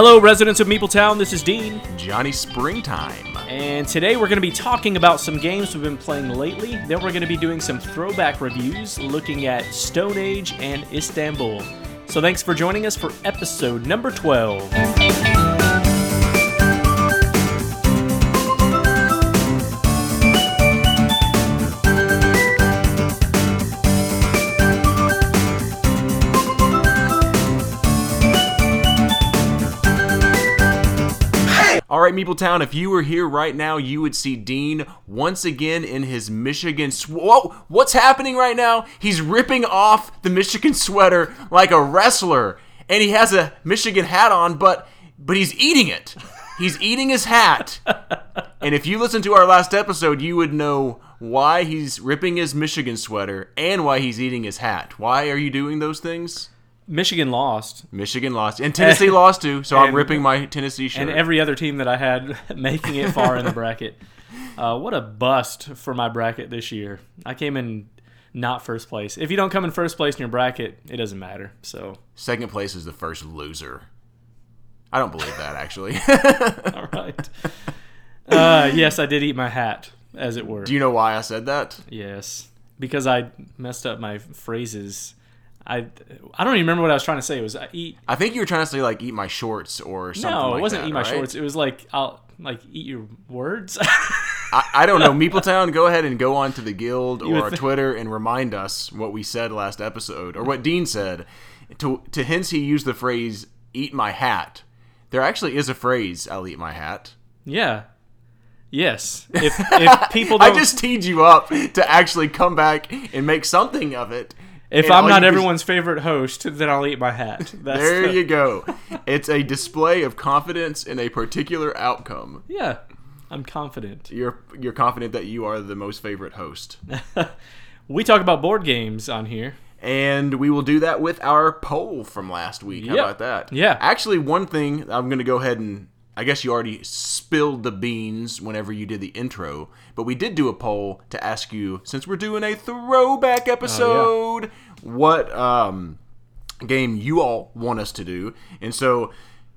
Hello, residents of Meepletown. This is Dean, Johnny Springtime. and today we're going to be talking about some games we've been playing lately. Then we're going to be doing some throwback reviews looking at Stone Age and Istanbul. So thanks for joining us for episode number 12. Right, Meepletown, if you were here right now, you would see Dean once again in his Michigan. Whoa, what's happening right now? He's ripping off the Michigan sweater like a wrestler, and he has a Michigan hat on, but but he's eating it. He's eating his hat. and if you listen to our last episode, you would know why he's ripping his Michigan sweater and why he's eating his hat. Why are you doing those things? Michigan lost, Michigan lost, and Tennessee lost too. So I'm ripping my Tennessee shirt. and every other team that I had making it far in the bracket. Uh, what a bust for my bracket this year. I came in not first place. If you don't come in first place in your bracket, it doesn't matter. So, Second place is the first loser. I don't believe that actually. all right. Uh, yes, I did eat my hat, as it were. Do you know why I said that? yes, because I messed up my phrases. I I don't even remember what I was trying to say. It was I eat. I think you were trying to say like eat my shorts or something. No, like it wasn't that, eat my right? shorts. It was like I'll like eat your words. I, I don't know. Meepletown, go ahead and go on to the guild or would our thi- Twitter and remind us what we said last episode or what Dean said. To to hence he used the phrase "eat my hat." There actually is a phrase "I'll eat my hat." yeah. Yes. If if people I just teed you up to actually come back and make something of it. If And I'm not everyone's favorite host, then I'll eat my hat. There the- you go. It's a display of confidence in a particular outcome. Yeah, I'm confident. You're you're confident that you are the most favorite host. We talk about board games on here. And we will do that with our poll from last week. How Yep. about that? Yeah. Actually, one thing I'm going to go ahead and I guess you already spilled the beans whenever you did the intro, but we did do a poll to ask you since we're doing a throwback episode, what um game you all want us to do. And so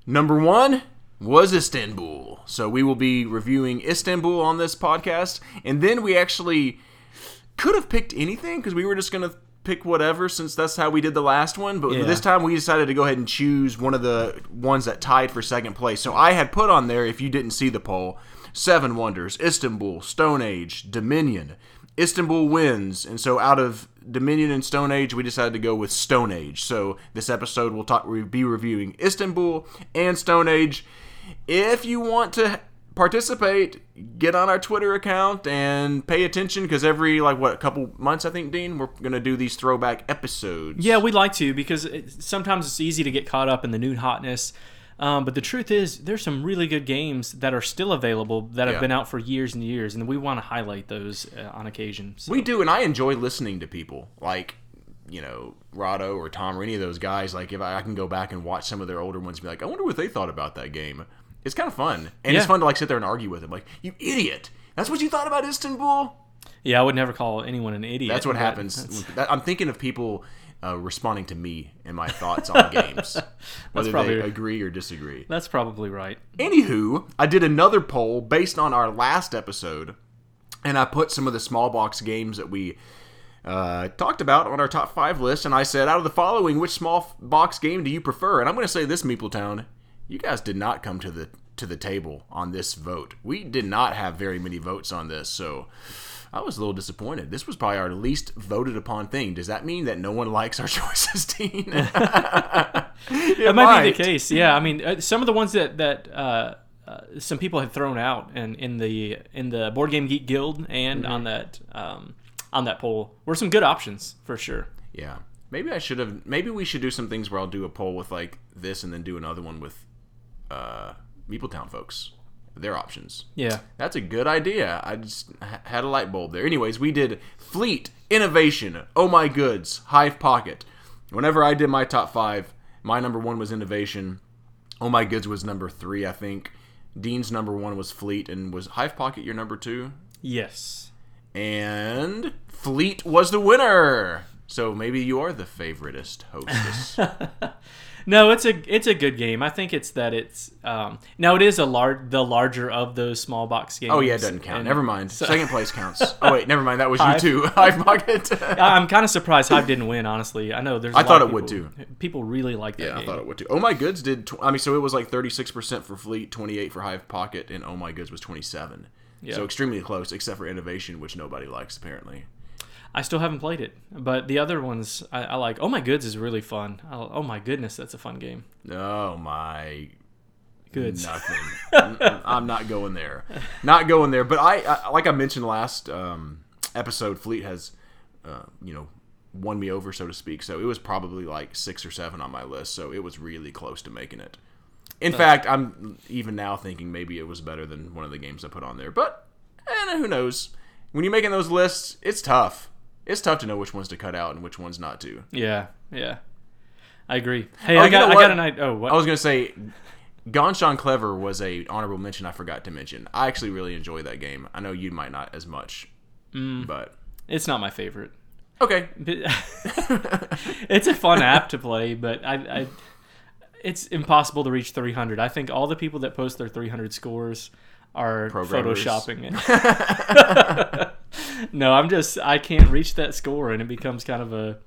number 1 was Istanbul. So we will be reviewing Istanbul on this podcast, and then we actually could have picked anything because we were just gonna pick whatever since that's how we did the last one. But Yeah. this time we decided to go ahead and choose one of the ones that tied for second place. So I had put on there, if you didn't see the poll, Seven Wonders, Istanbul, Stone Age, Dominion. Istanbul wins, and so out of Dominion and Stone Age, we decided to go with Stone Age. So this episode we'll talk, we'll be reviewing Istanbul and Stone Age. If you want to participate, get on our Twitter account and pay attention because every like what a couple months I think Dean we're gonna do these throwback episodes. Yeah, we'd like to because it, sometimes it's easy to get caught up in the new hotness. Um, but the truth is, there's some really good games that are still available that have Yeah. been out for years and years, and we want to highlight those uh, on occasion. So, we do, and I enjoy listening to people like you know Rahdo or Tom or any of those guys. Like if I, I can go back and watch some of their older ones, and be like, I wonder what they thought about that game. It's kind of fun, and it's fun to like sit there and argue with him, Like you idiot, that's what you thought about Istanbul. yeah, I would never call anyone an idiot. That's what happens. that's- I'm thinking of people uh, responding to me and my thoughts on games, whether probably- they agree or disagree. That's probably right. Anywho, I did another poll based on our last episode, and I put some of the small box games that we uh, talked about on our top five list, and I said, out of the following, which small box game do you prefer? And I'm going to say this, Meepletown, you guys did not come to the to the table on this vote. We did not have very many votes on this, so I was a little disappointed. This was probably our least voted upon thing. Does that mean that no one likes our choices, Dean? That might, be the case. Yeah, I mean, uh, some of the ones that that uh, uh, some people had thrown out and in the in the board game geek guild and Mm-hmm. on that um, on that poll were some good options for sure. Yeah. Maybe I should have. Maybe we should do some things where I'll do a poll with like this, and then do another one with uh, Meepletown folks, their options. Yeah, That's a good idea. I just had a light bulb there. Anyways, we did Fleet, Innovation, Oh My Goods, Hive Pocket. Whenever I did my top five, my number one was Innovation. Oh My Goods was number three, I think. Dean's number one was Fleet, and was Hive Pocket your number two? yes, And Fleet was the winner. So maybe you are the favoritist hostess. No, it's a it's a good game. I think it's that it's um, now it is a large the larger of those small box games. Oh yeah, it doesn't count. and never mind. so- Second place counts. Oh wait, never mind. That was you too. Hive Pocket. I'm kind of surprised Hive didn't win. Honestly, I know there's. I I thought it would, People People really like that Yeah, I thought it would too. Oh my goods did. Tw- I mean, so it was like thirty six percent for Fleet, twenty eight for Hive Pocket, and Oh my goods was twenty seven. Yeah. So extremely close, except for Innovation, which nobody likes apparently. I still haven't played it, but the other ones I, I like. Oh my goods is really fun. Oh, oh my goodness, that's a fun game. Oh my Goods. Nothing. I'm not going there. Not going there. But I, I like I mentioned last um, episode, Fleet has, uh, you know, won me over, so to speak. So it was probably like six or seven on my list. So it was really close to making it. In fact, I'm even now thinking maybe it was better than one of the games I put on there. But eh, who knows? When you're making those lists, it's tough. It's tough to know which ones to cut out and which ones not to. Yeah, yeah. I agree. Hey, Oh, I got I got an idea. Oh, what? I was gonna say, Ganz Schön Clever was a honorable mention. I forgot to mention. I actually really enjoy that game. I know you might not as much, Mm. but it's not my favorite. okay. it's a fun app to play, but I, I it's impossible to reach 300. I think all the people that post their 300 scores are photoshopping it. no, I'm just I can't reach that score, and it becomes kind of a,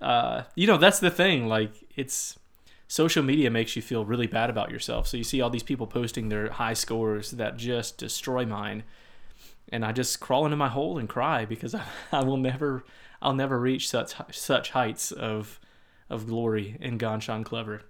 uh, you know, that's the thing. Like it's social media makes you feel really bad about yourself. So you see all these people posting their high scores that just destroy mine, and I just crawl into my hole and cry because I, I will never, I'll never reach such such heights of of glory in Ganz Schön Clever.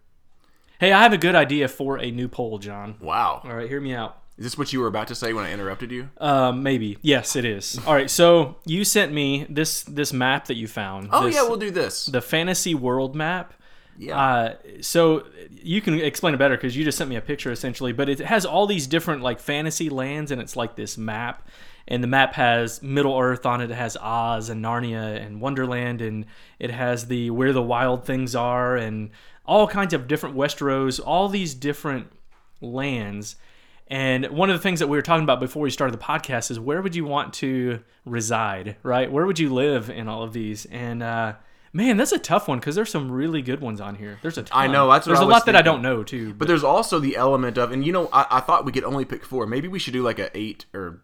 Hey, I have a good idea for a new poll, John. Wow. All right, hear me out. Is this what you were about to say when I interrupted you? Um, maybe. Yes, it is. All right. So you sent me this this map that you found. Oh this- yeah, we'll do this. the fantasy world map. Yeah. Uh, so you can explain it better because you just sent me a picture essentially, but it has all these different like fantasy lands, and it's like this map. And the map has Middle Earth on it. It has Oz and Narnia and Wonderland, and it has the where the wild things are, and all kinds of different Westeros, all these different lands. And one of the things that we were talking about before we started the podcast is where would you want to reside, right? Where would you live in all of these? And uh, man, that's a tough one because there's some really good ones on here. There's a ton. I know, that's what there's a lot that I don't know too. But there's also the element of, and you know, I, I thought we could only pick four. Maybe we should do like a eight or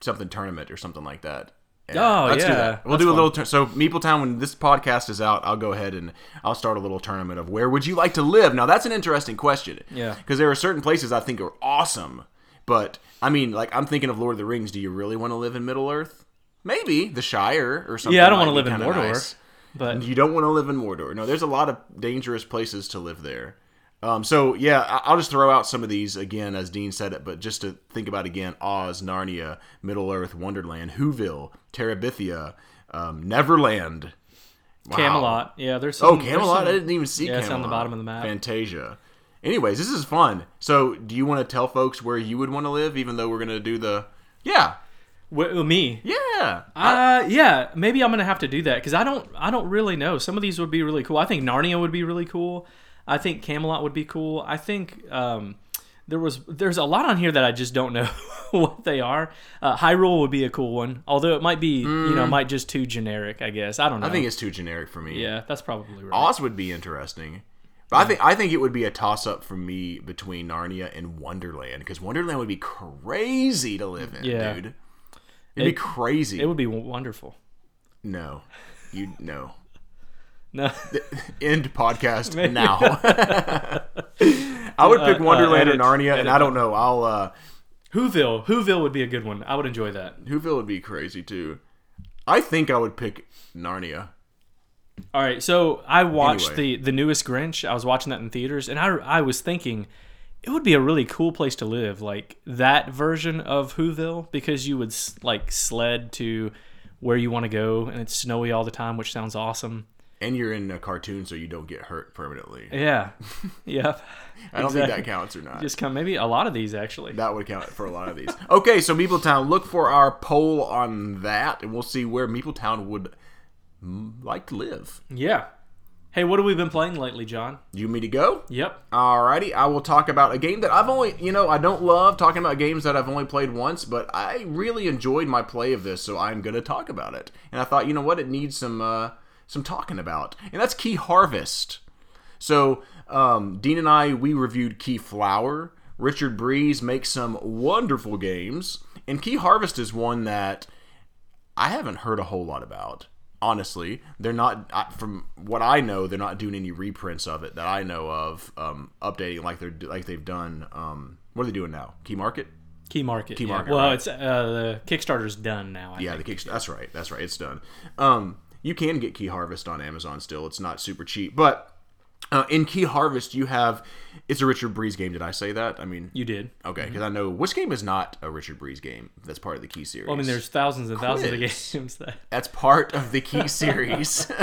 something tournament or something like that. And Oh, let's do yeah. that. We'll That's do a fun. little. Tur- so Meepletown, when this podcast is out, I'll go ahead and I'll start a little tournament of where would you like to live. Now that's an interesting question. Yeah. Because there are certain places I think are awesome, but I mean, like I'm thinking of Lord of the Rings. Do you really want to live in Middle Earth? Maybe the Shire or something. yeah, I don't want to live in Mordor, nice. but You don't want to live in Mordor. No, there's a lot of dangerous places to live there. Um, so yeah, I'll just throw out some of these again, as Dean said it, but just to think about again: Oz, Narnia, Middle Earth, Wonderland, Whoville, Terabithia, um, Neverland, Wow. Camelot. Yeah, there's some, Oh, Camelot! some- I didn't even see Yeah, it's Camelot. on the bottom of the map. Fantasia. Anyways, this is fun. So, do you want to tell folks where you would want to live, even though we're gonna do the? Yeah, Wh- me. yeah. Uh, yeah, maybe I'm gonna have to do that because I don't, I don't really know. Some of these would be really cool. I think Narnia would be really cool. I think Camelot would be cool. I think um, there was, there's a lot on here that I just don't know what they are. Uh, Hyrule would be a cool one, although it might be, you know, might just too generic. I guess I don't know. Mm. I think it's too generic for me. yeah, that's probably right. Oz would be interesting. But I think I think it would be a toss up for me between Narnia and Wonderland because Wonderland would be crazy to live in, Yeah. dude. It'd be crazy. It would be wonderful. no, you no. No, End podcast now. I would pick Uh, uh, Wonderland edit- or Narnia, and I don't know. I'll uh, Whoville. Whoville would be a good one. I would enjoy that. Whoville would be crazy too. I think I would pick Narnia. All right, so I watched Anyway. the the newest Grinch. I was watching that in theaters, and I I was thinking it would be a really cool place to live, like that version of Whoville, because you would like sled to where you want to go, and it's snowy all the time, which sounds awesome. And you're in a cartoon, so you don't get hurt permanently. Yeah, yep. I don't think that counts or not. Just come maybe a lot of these actually. That would count for a lot of these. Okay, so Meepletown, look for our poll on that, and we'll see where Meepletown would mm, like to live. Yeah. Hey, what have we been playing lately, John? You want me to go? Yep. Alrighty, I will talk about a game that I've only, you know, I don't love talking about games that I've only played once, but I really enjoyed my play of this, so I'm gonna talk about it. And I thought, you know what, it needs some, uh, some talking about, and that's Key Harvest. So um, Dean and I we reviewed Keyflower. Richard Breese makes some wonderful games, and Key Harvest is one that I haven't heard a whole lot about. Honestly, they're not from what I know. They're not doing any reprints of it that I know of. Um, updating like they're like they've done. Um, what are they doing now? Key Market. Key Market. Key Market, Well, right. it's uh, the Kickstarter's done now. I Yeah, think. the Kickstarter. That's right. That's right. It's done. Um, you can get Key Harvest on Amazon still. It's not super cheap, but uh, in Key Harvest you have. It's a Richard Breese game. Did I say that? I mean, You did. okay, because I know which game is not a Richard Breese game. That's part of the Key series. Well, I mean, there's thousands and thousands of games that. that's part of the Key series.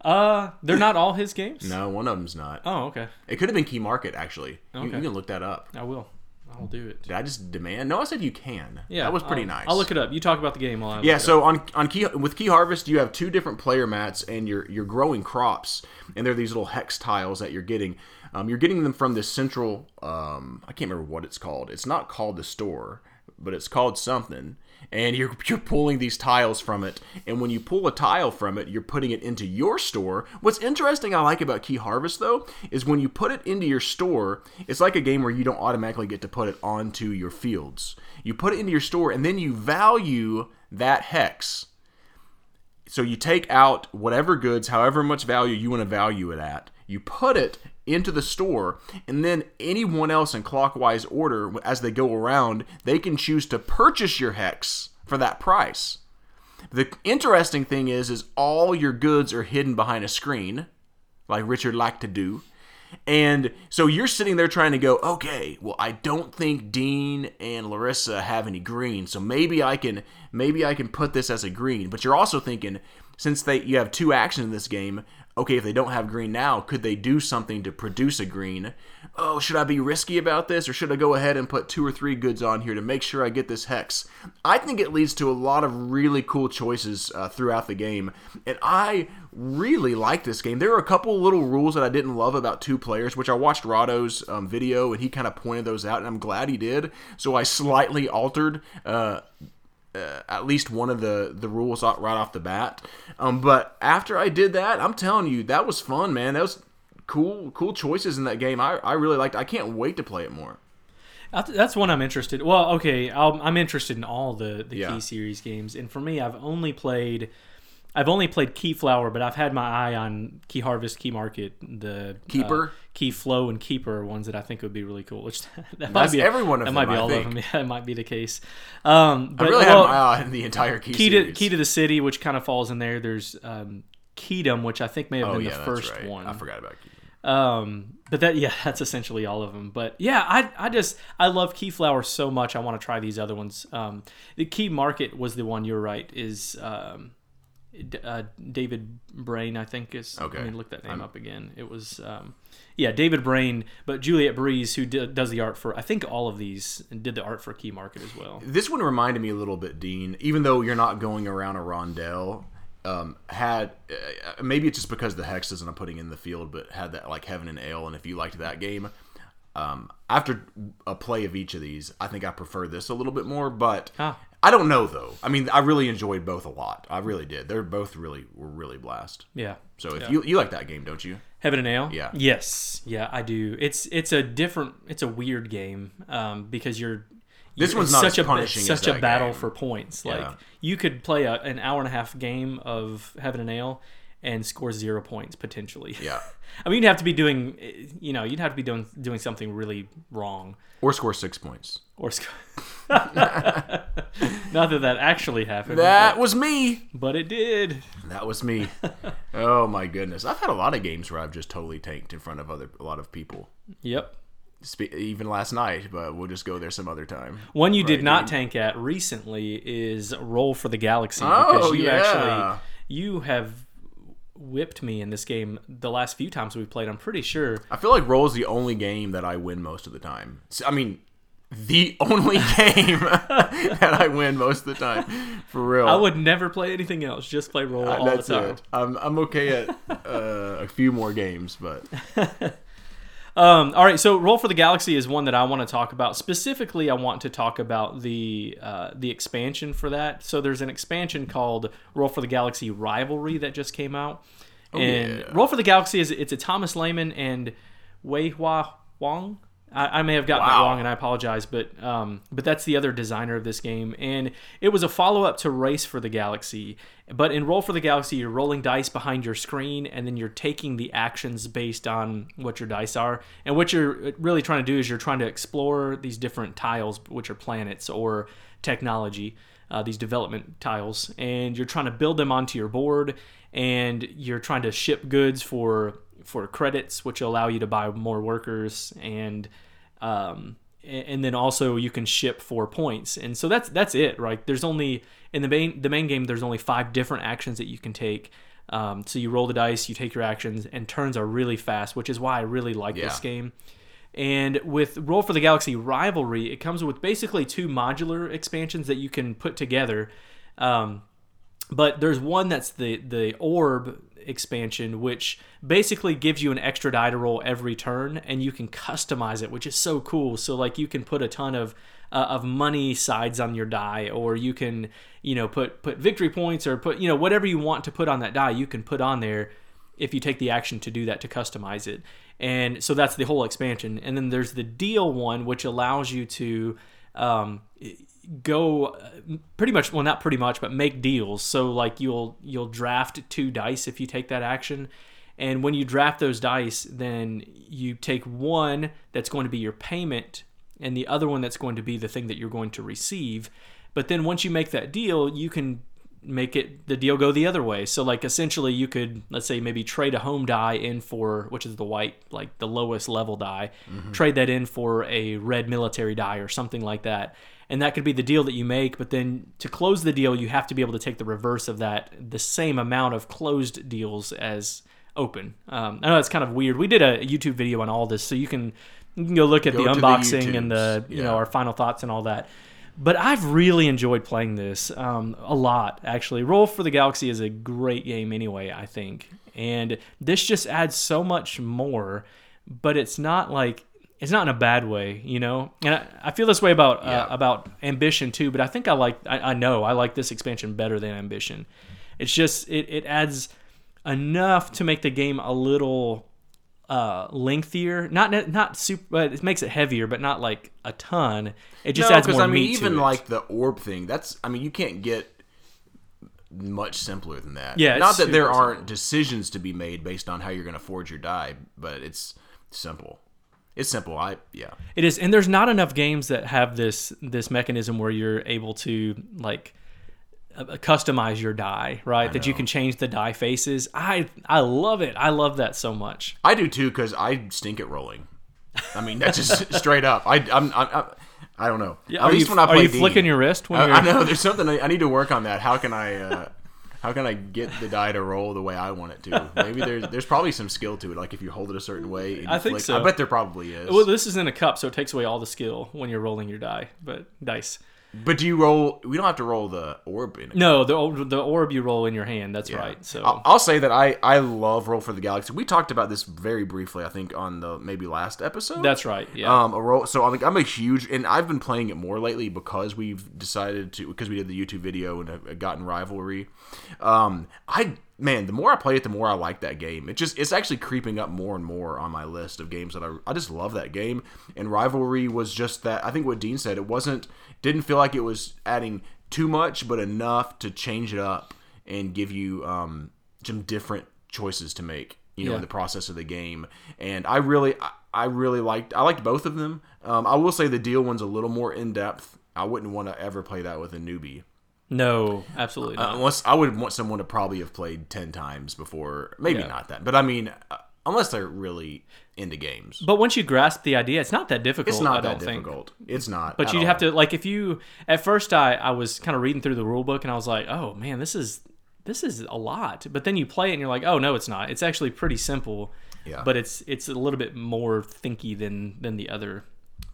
Uh, they're not all his games. no, one of them's not. Oh, okay. It could have been Key Market actually. You, you can look that up. I will. I'll do it. Did I just demand? No, I said you can. Yeah, that was pretty I'll- nice. I'll look it up. You talk about the game while I. Yeah, so on on key with Key Harvest, you have two different player mats, and you're you're growing crops, and they're these little hex tiles that you're getting. Um, you're getting them from this central. Um, I can't remember what it's called. It's not called the store, but it's called something. And you're you're pulling these tiles from it, and when you pull a tile from it, you're putting it into your store. What's interesting I like about Key Harvest though is when you put it into your store, it's like a game where you don't automatically get to put it onto your fields. You put it into your store, and then you value that hex. So you take out whatever goods, however much value you want to value it at, you put it into the store, and then anyone else in clockwise order, as they go around, they can choose to purchase your hex for that price. The interesting thing is, is all your goods are hidden behind a screen, like Richard liked to do. And so you're sitting there trying to go, okay, well, I don't think Dean and Larissa have any green, so maybe I can maybe I can put this as a green. But you're also thinking, since they you have two actions in this game, okay, if they don't have green now, could they do something to produce a green? Oh, should I be risky about this, or should I go ahead and put two or three goods on here to make sure I get this hex? I think it leads to a lot of really cool choices uh, throughout the game, and I really like this game. There are a couple little rules that I didn't love about two players, which I watched Rahdo's um, video, and he kind of pointed those out, and I'm glad he did. So I slightly altered. Uh, uh, at least one of the the rules right off the bat. Um, but after I did that, I'm telling you, that was fun, man. That was cool, cool choices in that game. I, I really liked. I can't wait to play it more. That's- one I'm interested. Well, okay, I'll, I'm interested in all the the Yeah. Key series games, and for me, I've only played, I've only played Keyflower, but I've had my eye on Key Harvest, Key Market, the Keeper? uh, Key Flow, and Keeper ones that I think would be really cool. Which that might be every one of that them, might be I all think. of them. Yeah, it might be the case. Um, but I really well, have my eye on the entire key, Key to. Key to the City, which kind of falls in there. There's um, Keydom, which I think may have oh been yeah, the first right. one. I forgot about Key. Um, but that yeah, that's essentially all of them. But yeah, I I just I love Keyflower so much. I want to try these other ones. Um, the Key Market was the one. You're right. Is um, uh, David Brain? I think is. Okay. Let me look that name up again. It was um, yeah, David Brain. But Juliet Breese, who d- does the art for I think all of these, and did the art for Key Market as well. This one reminded me a little bit, Dean. Even though you're not going around a rondelle, um, had uh, maybe it's just because the hex isn't I'm putting in the field, but had that like heaven and ale. And if you liked that game, um, after a play of each of these, I think I prefer this a little bit more. But Ah. I don't know though. I mean, I really enjoyed both a lot. I really did. They're both really were really blast. Yeah. So if Yeah. you you like that game, don't you? Heaven and Ale. Yeah. Yes. Yeah, I do. It's it's a different. It's a weird game um, because you're. This you're- one's not such as a punishing as such that a battle game. for points. Like Yeah. you could play a, an hour and a half game of Heaven and Ale and score zero points potentially. Yeah. I mean, you'd have to be doing, you know, you'd have to be doing doing something really wrong Or score six points. or score. Not that that actually happened, That was me. but it did. That was me. oh my goodness. I've had a lot of games where I've just totally tanked in front of other a lot of people. Yep. Spe- even last night, but we'll just go there some other time. One you did not dude. tank at recently is Roll for the Galaxy Oh, because you yeah. actually you have whipped me in this game the last few times we've played. I'm pretty sure. I feel like Roll is the only game that I win most of the time. I mean, the only game that I win most of the time, for real. I would never play anything else. Just play Roll all Uh, That's the time. it. I'm, I'm okay at uh, a few more games, but Um, all right, so Roll for the Galaxy is one that I want to talk about. Specifically, I want to talk about the uh, the expansion for that. So there's an expansion called Roll for the Galaxy Rivalry that just came out, and yeah. Roll for the Galaxy is it's a Thomas Lehmann and Wei Hua Wang. I, I may have gotten that wrong, and I apologize, but um, but that's the other designer of this game, and it was a follow up to Race for the Galaxy. But in Roll for the Galaxy, you're rolling dice behind your screen, and then you're taking the actions based on what your dice are. And what you're really trying to do is you're trying to explore these different tiles, which are planets or technology, uh, these development tiles, and you're trying to build them onto your board, and you're trying to ship goods for for credits, which allow you to buy more workers, and um, and then also you can ship for points, and so that's that's it, right? There's only in the main the main game there's only five different actions that you can take. Um, so you roll the dice, you take your actions, and turns are really fast, which is why I really like this game. And with Roll for the Galaxy Rivalry, it comes with basically two modular expansions that you can put together. Um, but there's one that's the the orb expansion which basically gives you an extra die to roll every turn and you can customize it which is so cool. So like you can put a ton of uh, of money sides on your die or you can you know put put victory points or put you know whatever you want to put on that die you can put on there if you take the action to do that to customize it. And so that's the whole expansion. And then there's the deal one which allows you to um, go uh, pretty much well not pretty much but make deals. So like you'll you'll draft two dice if you take that action. And when you draft those dice then you take one that's going to be your payment and the other one that's going to be the thing that you're going to receive. But then once you make that deal you can make it the deal go the other way. So like essentially you could let's say maybe trade a home die in for which is the white like the lowest level die trade that in for a red military die or something like that and that could be the deal that you make but then to close the deal you have to be able to take the reverse of that the same amount of closed deals as open um, i know it's kind of weird we did a youtube video on all this so you can you can go look at Go the to the unboxing and the you yeah. know our final thoughts and all that but I've really enjoyed playing this um, a lot, actually. Roll for the Galaxy is a great game anyway, I think. And this just adds so much more, but it's not like it's not in a bad way, you know. And I, I feel this way about Yeah. uh, about Ambition too, but I think I like I, I know I like this expansion better than Ambition. It's just it, it adds enough to make the game a little uh, lengthier. Not not super. But it makes it heavier, but not like a ton. It just no, adds more I mean, meat even to it. like the orb thing. That's I mean, you can't get much simpler than that. Yeah, not that there aren't decisions to be made based on how you're going to forge your die, but it's simple. It's simple. I yeah. It is, and there's not enough games that have this this mechanism where you're able to like uh, customize your die, right? That you can change the die faces. I I love it. I love that so much. I do too because I stink at rolling. I mean, that's just straight up. I I'm, I'm, I'm I don't know. Yeah, at least you, when I play, are you Dean. flicking your wrist when I? I know there's something I, I need to work on that. How can I uh, how can I get the die to roll the way I want it to? Maybe there's there's probably some skill to it. Like if you hold it a certain way, and I think flick- so. I bet there probably is. Well, this is in a cup, so it takes away all the skill when you're rolling your die, but dice. But do you roll? We don't have to roll the orb in. it. No, the the orb you roll in your hand. That's right. So I'll, I'll say that I I love Roll for the Galaxy. We talked about this very briefly, I think, on the maybe last episode. that's right. Yeah. Um, a roll. So I'm, like, I'm a huge, and I've been playing it more lately because we've decided to because we did the YouTube video and have gotten rivalry. Um, I man, the more I play it, the more I like that game. It just it's actually creeping up more and more on my list of games that I I just love that game. And rivalry was just that. I think what Dean said. It wasn't didn't feel like it was adding too much, but enough to change it up and give you um some different choices to make. You know, Yeah. in the process of the game. And I really, I, really liked, I liked both of them. Um, I will say the deal one's a little more in depth. I wouldn't want to ever play that with a newbie. no, absolutely not. Unless I would want someone to probably have played ten times before. Maybe Yeah. not that, but I mean, uh, unless they're really into games, but once you grasp the idea, it's not that difficult. it's not I that don't think. difficult. It's not. But you have to like if you at first I I was kind of reading through the rule book and I was like, "Oh man, this is this is a lot." But then you play it and you're like, "Oh no, it's not. It's actually pretty simple." Yeah. But it's it's a little bit more thinky than than the other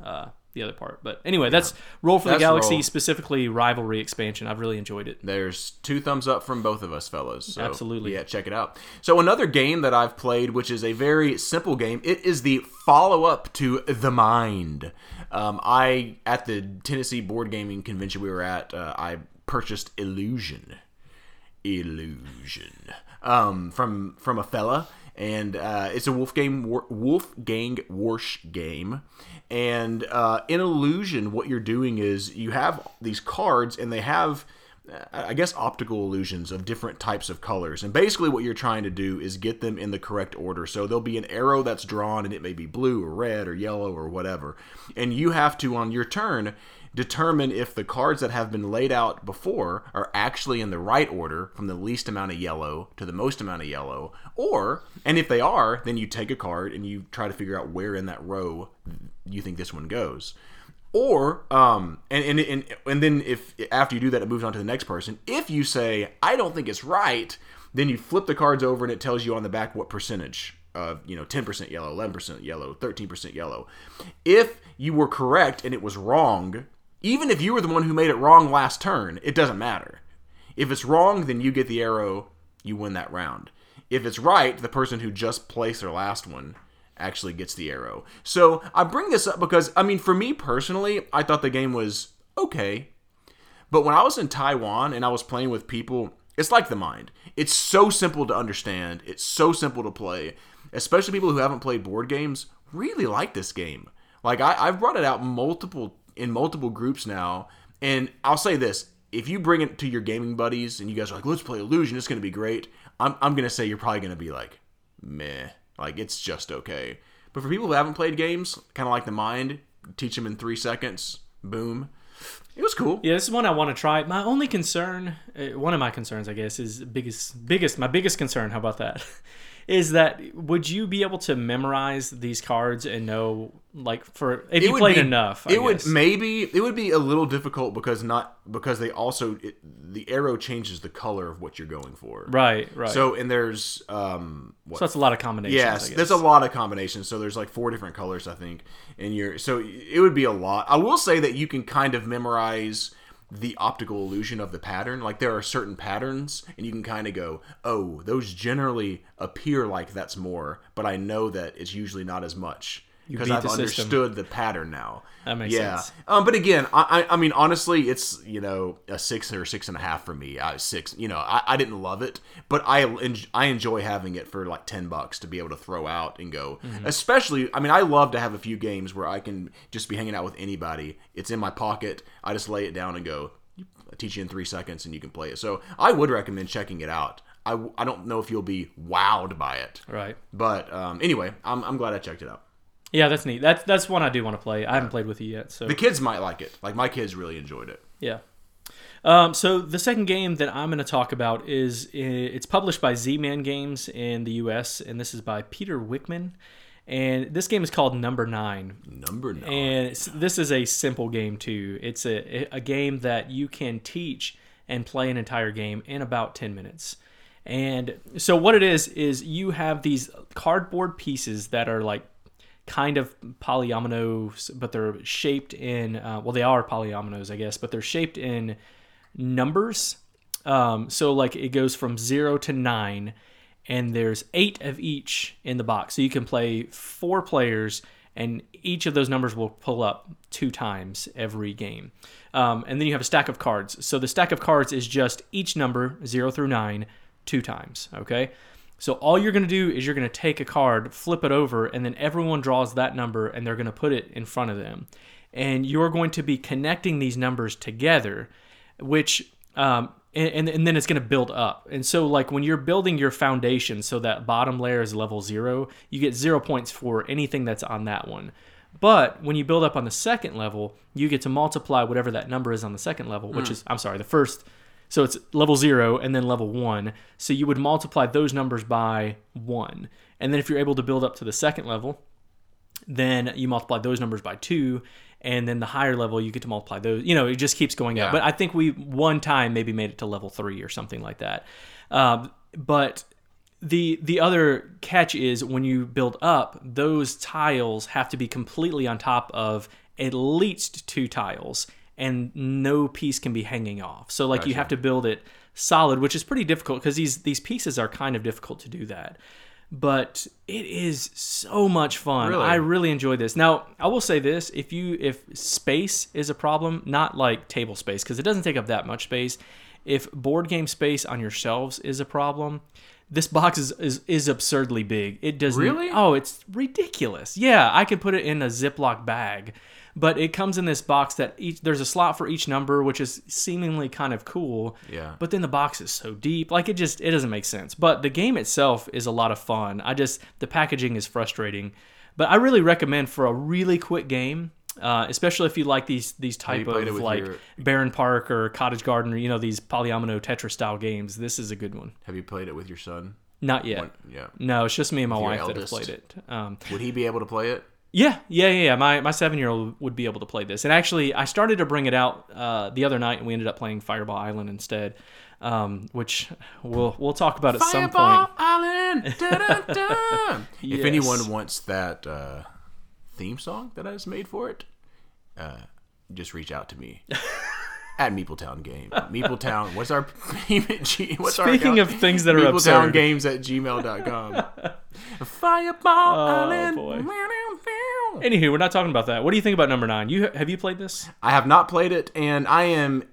uh the other part. But anyway, that's Roll for the Galaxy Roll. specifically rivalry expansion. I've really enjoyed it. There's two thumbs up from both of us, fellas. So, Absolutely. Yeah, check it out. So another game that I've played, which is a very simple game, it is the follow-up to The Mind. Um, I at the Tennessee Board Gaming Convention we were at, uh, I purchased Illusion, Illusion um, from from a fella, and uh, it's a Wolfgang War- Wolfgang Warsch game. And uh, in Illusion, what you're doing is you have these cards, and they have. uh, I guess optical illusions of different types of colors. And basically, what you're trying to do is get them in the correct order. So there'll be an arrow that's drawn, and it may be blue or red or yellow or whatever. And you have to, on your turn, determine if the cards that have been laid out before are actually in the right order from the least amount of yellow to the most amount of yellow. Or and if they are then you take a card and you try to figure out where in that row you think this one goes. Or um and and and, and then if after you do that it moves on to the next person. If you say i don't think it's right then you flip the cards over and it tells you on the back what percentage of you know 10% yellow 11% yellow 13% yellow. If you were correct and it was wrong even if you were the one who made it wrong last turn it doesn't matter if it's wrong then you get the arrow you win that round if it's right the person who just placed their last one actually gets the arrow so i bring this up because i mean for me personally i thought the game was okay but when I was in Taiwan and I was playing with people, it's like the mind. It's so simple to understand. It's so simple to play. Especially people who haven't played board games really like this game. Like I, I've brought it out multiple in multiple groups now, and I'll say this: if you bring it to your gaming buddies and you guys are like, "Let's play Illusion," it's going to be great. I'm, I'm going to say you're probably going to be like, "Meh," like it's just okay. But for people who haven't played games, kind of like the mind, teach them in three seconds. Boom. It was cool. Yeah, this is one I want to try. My only concern, uh, one of my concerns, I guess, is biggest, biggest, my biggest concern. How about that? Is that would you be able to memorize these cards and know, like, for if It you played be- enough? I it would guess. maybe it would be a little difficult because not because they also it, the arrow changes the color of what you're going for. right, right. So, So and there's um what that's a lot of combinations. Yes, there's a lot of combinations. So there's like four different colors, I think, and you're so it would be a lot. I will say that you can kind of memorize the optical illusion of the pattern. Like there are certain patterns, and you can kind of go, "Oh, those generally appear like that's more," but I know that it's usually not as much because I've the system. understood the pattern now. That makes yeah. sense. Um, but again, I, I I mean honestly, it's you know a six or six and a half for me. I six. You know, I, I didn't love it, but I I enjoy having it for like ten bucks to be able to throw out and go. Mm-hmm. Especially, I mean, I love to have a few games where I can just be hanging out with anybody. It's in my pocket. I just lay it down and go. I teach you in three seconds and you can play it. So I would recommend checking it out. I, I don't know if you'll be wowed by it, right. but um, anyway, I'm, I'm glad I checked it out. Yeah, that's neat. That's that's one I do want to play. I haven't played with you yet, so The kids might like it. Like my kids really enjoyed it. Yeah. Um, so the second game that I'm going to talk about is it's published by Z-Man Games in the U.S. and this is by Peter Wichmann, and this game is called Number Nine. Number nine. And it's, this is a simple game too. It's a a game that you can teach and play an entire game in about ten minutes. And so what it is is you have these cardboard pieces that are like kind of polyominoes, but they're shaped in uh, well, they are polyominoes, I guess, but they're shaped in numbers. Um, so like it goes from zero to nine, and there's eight of each in the box. So you can play four players, and each of those numbers will pull up two times every game. Um, and then you have a stack of cards. So the stack of cards is just each number, zero through nine, two times. Okay. So all you're going to do is you're going to take a card, flip it over, and then everyone draws that number and they're going to put it in front of them. And you're going to be connecting these numbers together, which um, and, and, and then it's going to build up. And so like when you're building your foundation, so that bottom layer is level zero, you get zero points for anything that's on that one. But when you build up on the second level, you get to multiply whatever that number is on the second level, which is I'm sorry, the first so it's level zero and then level one. So you would multiply those numbers by one. And then if you're able to build up to the second level, then you multiply those numbers by two. And then the higher level, you get to multiply those. You know, it just keeps going Yeah. up. But I think we one time maybe made it to level three or something like that. Um, but the the other catch is when you build up, those tiles have to be completely on top of at least two tiles, and no piece can be hanging off. So like you have to build it solid, which is pretty difficult because these these pieces are kind of difficult to do that. But it is so much fun. Really? I really enjoy this. Now, I will say this: if you if space is a problem, not like table space because it doesn't take up that much space. if board game space on your shelves is a problem, this box is, is, is absurdly big. It does Really? Oh, it's ridiculous. Yeah, I could put it in a Ziploc bag, but it comes in this box that each there's a slot for each number, which is seemingly kind of cool. Yeah. But then the box is so deep, like it just it doesn't make sense. But the game itself is a lot of fun. I just the packaging is frustrating, but I really recommend for a really quick game. Uh, especially if you like these these type of like your- Barenpark or Cottage Garden or you know these polyomino Tetris style games, this is a good one. Have you played it with your son? Not yet. Yeah. No, it's just me and my wife that have played it. Um, Would he be able to play it? Yeah, yeah, yeah. yeah. My my seven year old would be able to play this. And actually, I started to bring it out uh, the other night, and we ended up playing Fireball Island instead, um, which we'll we'll talk about at some point. Island. Yes. If anyone wants that uh, theme song that I just made for it, uh, just reach out to me at Meepletown Game. Meepletown. What's our G- what's our Speaking account? of things that are Meepletown absurd. Games at gmail.com. Fireball oh, Island. Oh, boy. Anywho, we're not talking about that. What do you think about number nine? You have you played this? I have not played it, and I am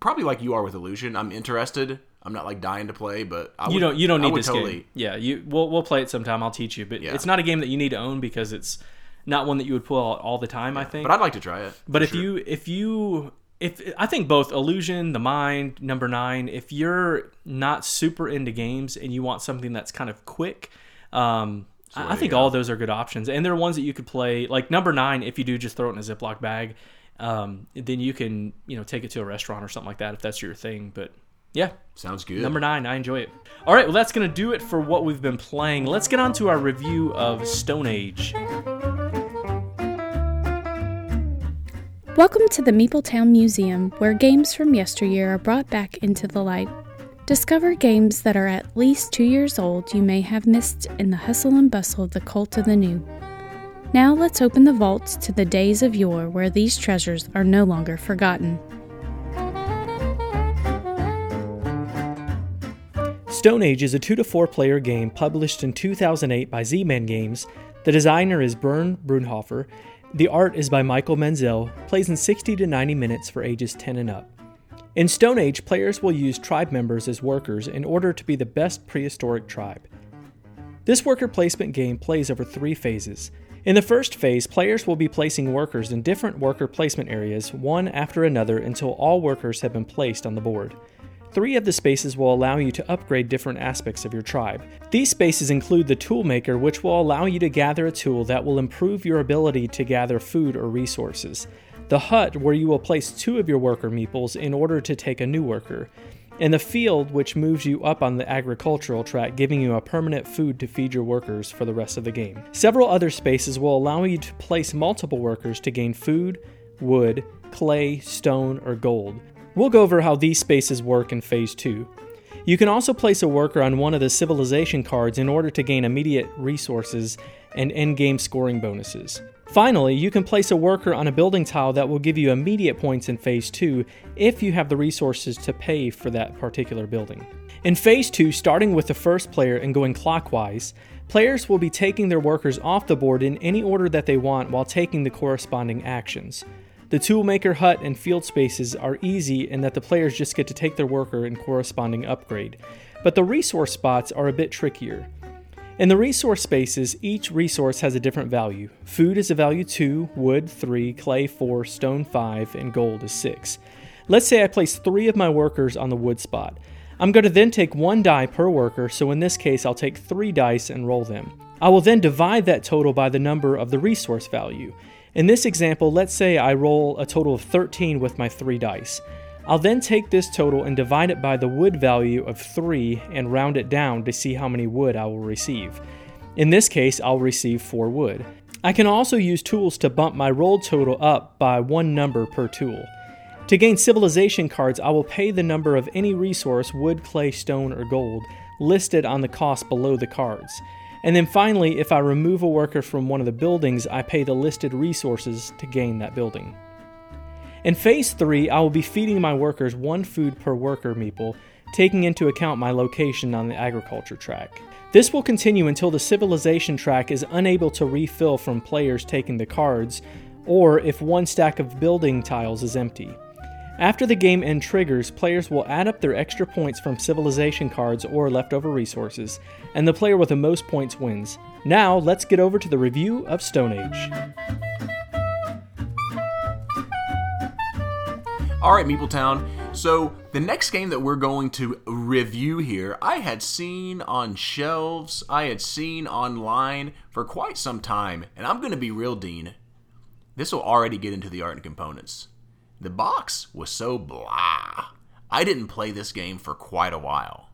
probably like you are with Illusion. I'm interested. I'm not like dying to play, but I You would, don't you don't need this totally, game. Yeah, you we'll we'll play it sometime. I'll teach you, but Yeah. it's not a game that you need to own because it's not one that you would pull out all the time. I think. But I'd like to try it. But if sure. you if you if I think both illusion, the mind, number nine. If you're not super into games and you want something that's kind of quick, um, I, I think all those are good options. And they're ones that you could play. Like number nine, if you do just throw it in a Ziploc bag, um, then you can you know take it to a restaurant or something like that if that's your thing. But yeah, sounds good. Number nine, I enjoy it. All right, well, that's going to do it for what we've been playing. Let's get on to our review of Stone Age. Welcome to the Meepletown Museum, where games from yesteryear are brought back into the light. Discover games that are at least two years old you may have missed in the hustle and bustle of the cult of the new. Now let's open the vaults to the days of yore where these treasures are no longer forgotten. Stone Age is a 2 to 4 player game published in 2008 by Z Man Games. The designer is Bernd Brunnhofer. The art is by Michael Menzel, plays in 60 to 90 minutes for ages 10 and up. In Stone Age, players will use tribe members as workers in order to be the best prehistoric tribe. This worker placement game plays over three phases. In the first phase, players will be placing workers in different worker placement areas, one after another, until all workers have been placed on the board. Three of the spaces will allow you to upgrade different aspects of your tribe. These spaces include the Toolmaker, which will allow you to gather a tool that will improve your ability to gather food or resources. The Hut, where you will place two of your worker meeples in order to take a new worker. And the Field, which moves you up on the agricultural track, giving you a permanent food to feed your workers for the rest of the game. Several other spaces will allow you to place multiple workers to gain food, wood, clay, stone, or gold. We'll go over how these spaces work in Phase 2. You can also place a worker on one of the civilization cards in order to gain immediate resources and end game scoring bonuses. Finally, you can place a worker on a building tile that will give you immediate points in Phase 2 if you have the resources to pay for that particular building. In Phase 2, starting with the first player and going clockwise, players will be taking their workers off the board in any order that they want while taking the corresponding actions. The Toolmaker hut and field spaces are easy in that the players just get to take their worker and corresponding upgrade, but the resource spots are a bit trickier. In the resource spaces, each resource has a different value. Food is a value 2, wood 3, clay 4, stone 5, and gold is 6. Let's say I place 3 of my workers on the wood spot. I'm going to then take 1 die per worker, so in this case I'll take 3 dice and roll them. I will then divide that total by the number of the resource value. In this example, let's say I roll a total of 13 with my 3 dice. I'll then take this total and divide it by the wood value of 3 and round it down to see how many wood I will receive. In this case, I'll receive 4 wood. I can also use tools to bump my roll total up by one number per tool. To gain civilization cards, I will pay the number of any resource wood, clay, stone, or gold listed on the cost below the cards. And then finally, if I remove a worker from one of the buildings, I pay the listed resources to gain that building. In Phase 3, I will be feeding my workers one food per worker meeple, taking into account my location on the agriculture track. This will continue until the civilization track is unable to refill from players taking the cards, or if one stack of building tiles is empty. After the game end triggers, players will add up their extra points from civilization cards or leftover resources, and the player with the most points wins. Now, let's get over to the review of Stone Age. All right, Meepletown. So the next game that we're going to review here, I had seen on shelves, I had seen online for quite some time, and I'm going to be real, Dean. This will already get into the art and components. The box was so blah. I didn't play this game for quite a while.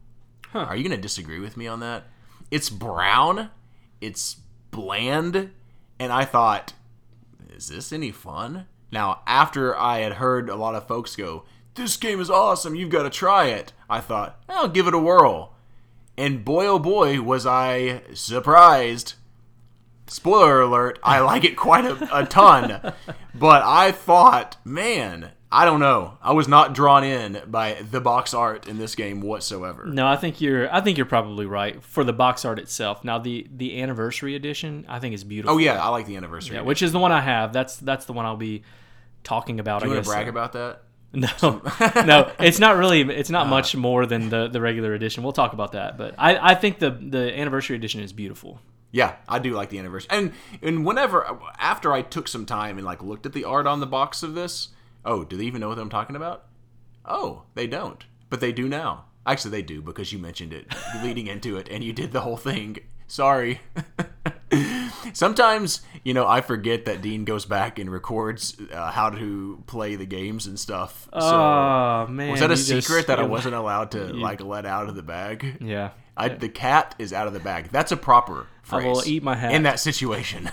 Are you going to disagree with me on that? It's brown, it's bland, and I thought, is this any fun? Now, after I had heard a lot of folks go, this game is awesome, you've got to try it, I thought, I'll give it a whirl. And boy, oh boy, was I surprised. Spoiler alert, I like it quite a, a ton. but I thought, man, I don't know. I was not drawn in by the box art in this game whatsoever. No, I think you're. I think you're probably right for the box art itself. Now the the anniversary edition, I think is beautiful. Oh yeah, I like the anniversary. yeah, which is the one I have. That's that's the one I'll be talking about. Do you I want guess. to brag about that? No, no, it's not really. It's not ah. much more than the the regular edition. We'll talk about that, but I I think the the anniversary edition is beautiful. Yeah, I do like the anniversary. And and whenever after I took some time and like looked at the art on the box of this, oh, do they even know what I'm talking about? Oh, they don't. But they do now. Actually, they do because you mentioned it leading into it and you did the whole thing. Sorry. Sometimes, you know, I forget that Dean goes back and records uh, how to play the games and stuff. So, oh man, was that a you just- secret that I wasn't allowed to like let out of the bag? Yeah. I, the cat is out of the bag. That's a proper phrase. I will eat my hat. in that situation.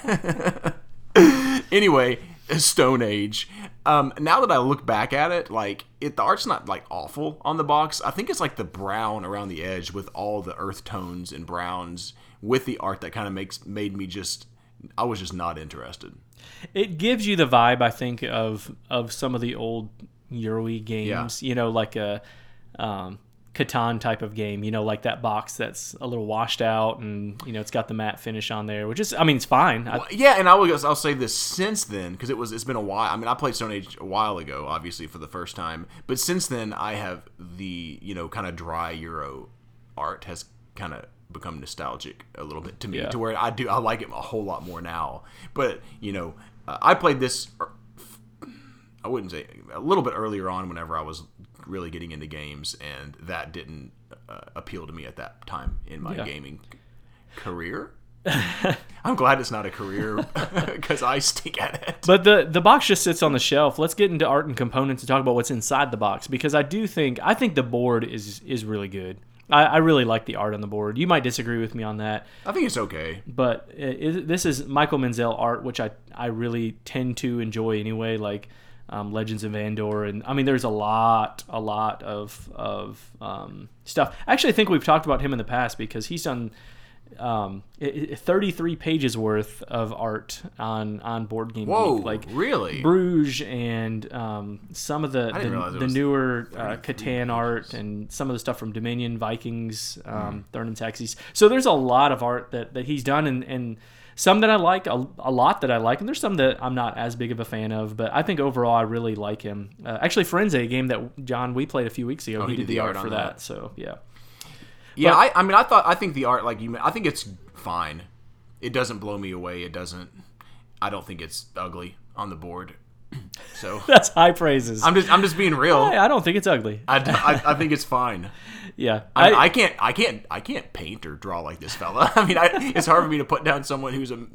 anyway, Stone Age. Um, now that I look back at it, like it, the art's not like awful on the box. I think it's like the brown around the edge with all the earth tones and browns with the art that kind of makes made me just. I was just not interested. It gives you the vibe, I think, of of some of the old Euro games. You know, like a um, Catan type of game. You know, like that box that's a little washed out, and you know, it's got the matte finish on there, which is, I mean, it's fine. I, Yeah, and I will. I'll say this since then because it was. It's been a while. I mean, I played Stone Age a while ago, obviously for the first time. But since then, I have the you know kind of dry Euro art has kind of become nostalgic a little bit to me, Yeah. to where I do I like it a whole lot more now. But you know, uh, I played this. er, I wouldn't say a little bit earlier on whenever I was really getting into games, and that didn't uh, appeal to me at that time in my Yeah. gaming career. I'm glad it's not a career because I stink at it. But the the box just sits on the shelf. Let's get into art and components and talk about what's inside the box because I do think I think the board is is really good. I, I really like the art on the board. You might disagree with me on that, I think it's okay. but it, it, this is Michael Menzel art, which I I really tend to enjoy anyway. Like um, Legends of Andor, and I mean, there's a lot a lot of of um, stuff. Actually, I think we've talked about him in the past because he's done um, i- i- 33 pages worth of art on on board game Whoa, Geek. like really? Bruges and um, some of the the, the newer uh, 33 Catan art and some of the stuff from Dominion Vikings um, Thurn and Taxis so there's a lot of art that, that he's done and, and some that I like a, a lot that I like and there's some that I'm not as big of a fan of but I think overall I really like him uh, actually Frenze a game that John we played a few weeks ago he, did, the art, on for that. that so yeah Yeah, But- I, I mean, I thought I think the art, like you, I think it's fine. It doesn't blow me away. It doesn't. I don't think it's ugly on the board. So that's high praises I'm just I'm just being real. Hey, I don't think it's ugly I, I, I think it's fine. yeah I, I can't I can't I can't paint or draw like this fella. I mean, I, it's hard for me to put down someone who's a,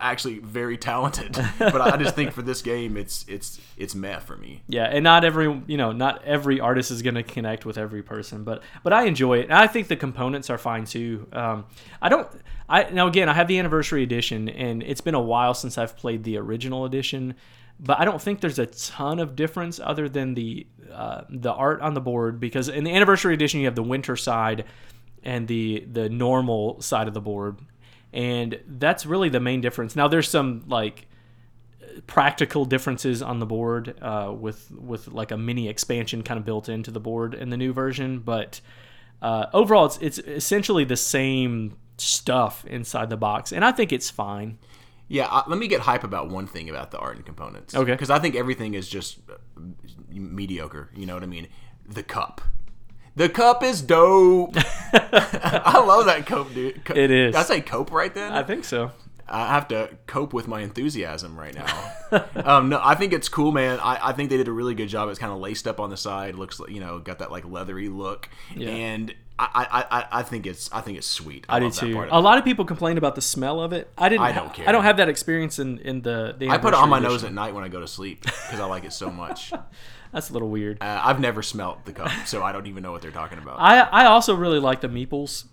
actually very talented. But I just think for this game, it's it's it's meh for me. Yeah, and not every you know not every artist is going to connect with every person, but but I enjoy it, and I think the components are fine too. Um, I don't. I now again I have the anniversary edition, and it's been a while since I've played the original edition, but I don't think there's a ton of difference other than the uh, the art on the board because in the anniversary edition you have the winter side and the the normal side of the board, and that's really the main difference. Now there's some like practical differences on the board uh, with with like a mini expansion kind of built into the board in the new version, but uh, overall it's it's essentially the same stuff inside the box, and I think it's fine. Yeah, uh, let me get hype about one thing about the art and components. Okay. Because I think everything is just uh, mediocre. You know what I mean? The cup. The cup is dope. I love that cope, dude. Co- It is. Did I say cope right then? I think so. I have to cope with my enthusiasm right now. um, no, I think it's cool, man. I, I think they did a really good job. It's kind of laced up on the side. Looks like you know, got that like leathery look, Yeah. and I, I, I, I think it's I think it's sweet. I do love that too. part of A it. lot of people complain about the smell of it. I didn't. I don't care. I don't have that experience in in the. the I put it on my anniversary nose at night when I go to sleep because I like it so much. uh, That's a little weird. I've never smelt the cup, so I don't even know what they're talking about. I I also really like the meeples.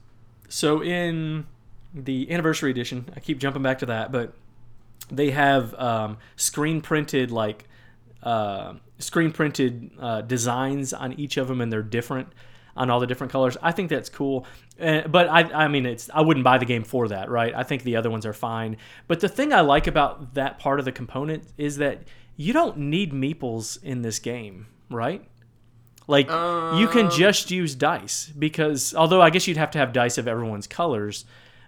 So in the anniversary edition, I keep jumping back to that, but they have um, screen printed like uh, screen printed uh, designs on each of them, and they're different on all the different colors. I think that's cool. Uh, but I, I mean, it's I wouldn't buy the game for that, right? I think the other ones are fine. But the thing I like about that part of the component is that you don't need meeples in this game, right? Like you Um, can just use dice because although I guess you'd have to have dice of everyone's colors,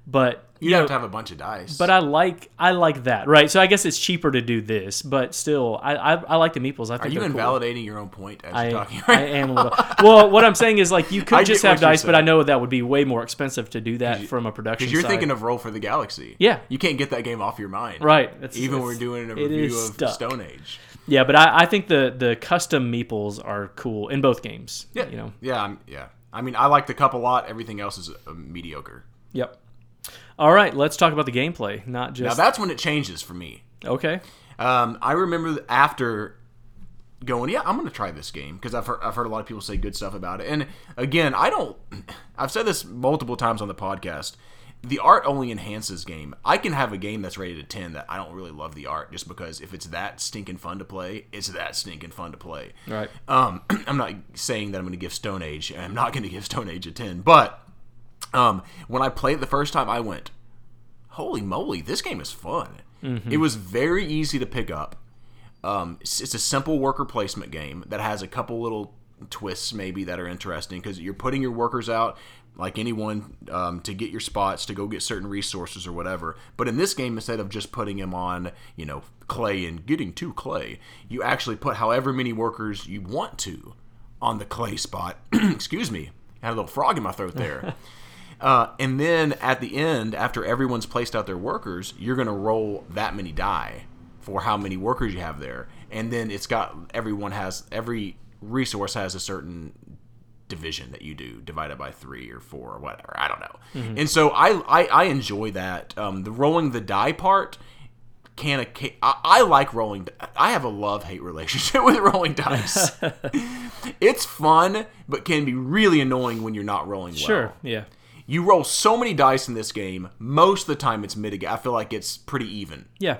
but you you have know, to have a bunch of dice. but I like I like that, right? So I guess it's cheaper to do this, but still, I I, I like the meeples. I think are you they're cool. your own point as I, you're talking? I am a little. Well, what I'm saying is like you could get just have dice, but. I know that would be way more expensive to do that from a production. Because you're side. thinking of Roll for the Galaxy. Yeah. You can't get that game off your mind. right. That's, Even when we're doing a review of stuck. Stone Age. Yeah, but I, I think the the custom meeples are cool in both games. Yeah. You know. Yeah. I'm, yeah. I mean, I like the cup a lot. Everything else is uh, mediocre. Yep. All right, let's talk about the gameplay, not just. Now that's when it changes for me. okay. Um, I remember after going, yeah, I'm going to try this game because I've heard, I've heard a lot of people say good stuff about it. And again, I don't. I've said this multiple times on the podcast. The art only enhances game. I can have a game that's rated a 10 that I don't really love the art just because if it's that stinking fun to play, it's that stinking fun to play. Right. Um, I'm not saying that I'm going to give Stone Age. I'm not going to give Stone Age a 10, but um, when I played it the first time, I went, "Holy moly, this game is fun!" It was very easy to pick up. Um, it's, it's a simple worker placement game that has a couple little twists maybe that are interesting because you're putting your workers out like anyone um, to get your spots to go get certain resources or whatever. But in this game, instead of just putting them on, you know, clay and getting to clay, you actually put however many workers you want to on the clay spot. Excuse me, I had a little frog in my throat there. Uh, and then at the end, after everyone's placed out their workers, you're going to roll that many die for how many workers you have there. And then it's got everyone has every resource has a certain division that you do divided by three or four or whatever. I don't know. And so I, I I enjoy that. Um, the rolling the die part can I, I like rolling. I have a love hate relationship with rolling dice. it's fun, but can be really annoying when you're not rolling well. Sure. Yeah. You roll so many dice in this game. Most of the time, it's mitigated. I feel like it's pretty even. Yeah.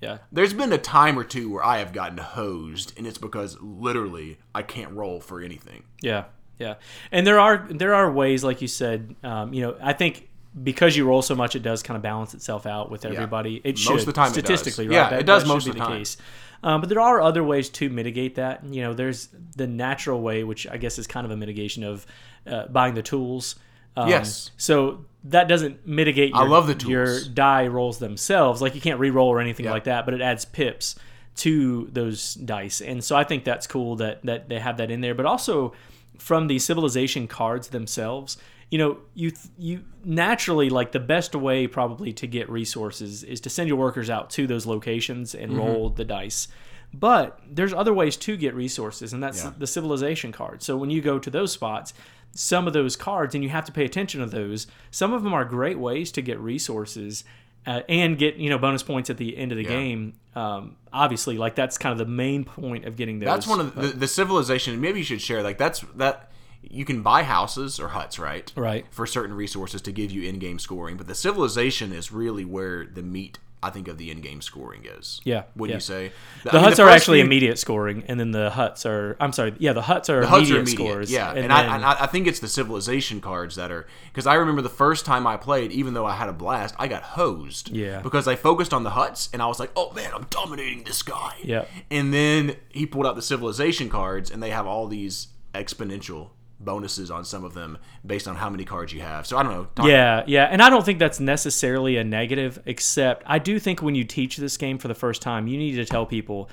Yeah. There's been a time or two where I have gotten hosed, and it's because literally I can't roll for anything. Yeah, yeah, and there are there are ways, like you said. Um, you know, I think because you roll so much, it does kind of balance itself out with everybody. It should Most of the time it does. statistically, right? Yeah, That- it does most be of the time. Case. Um, but there are other ways to mitigate that. You know, there's the natural way, which I guess is kind of a mitigation of uh, buying the tools. Um, Yes. So that doesn't mitigate. Your, I love the your die rolls themselves. Like you can't re-roll or anything Yeah. like that, but it adds pips to those dice, and so I think that's cool that that they have that in there. But also from the civilization cards themselves, you know, you you naturally like the best way probably to get resources is to send your workers out to those locations and roll the dice. But there's other ways to get resources, and that's Yeah. the civilization card. So when you go to those spots, some of those cards, and you have to pay attention to those. Some of them are great ways to get resources uh, and get you know bonus points at the end of the game. Um, obviously, like that's kind of the main point of getting those. That's one of the, the, the civilization. Maybe you should share. Like that's that. You can buy houses or huts, right? Right. For certain resources to give you in-game scoring, but the civilization is really where the meat, I think, of the in-game scoring is. Yeah, Would yeah. you say The huts are actually immediate scoring, and then the huts are. I'm sorry. Yeah, the huts are The huts immediate, are immediate, scores. yeah, and, then- I, and I, I think it's the civilization cards that are because I remember the first time I played, even though I had a blast, I got hosed. Yeah. because I focused on the huts, and I was like, "Oh man, I'm dominating this guy." Yeah. and then he pulled out the civilization cards, and they have all these exponential bonuses on some of them based on how many cards you have. So I don't know. Yeah, yeah, and I don't think that's necessarily a negative. Except I do think when you teach this game for the first time, you need to tell people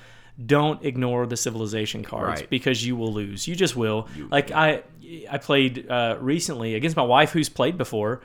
don't ignore the civilization cards Right. because you will lose. You just will. like I, I played uh, recently against my wife who's played before.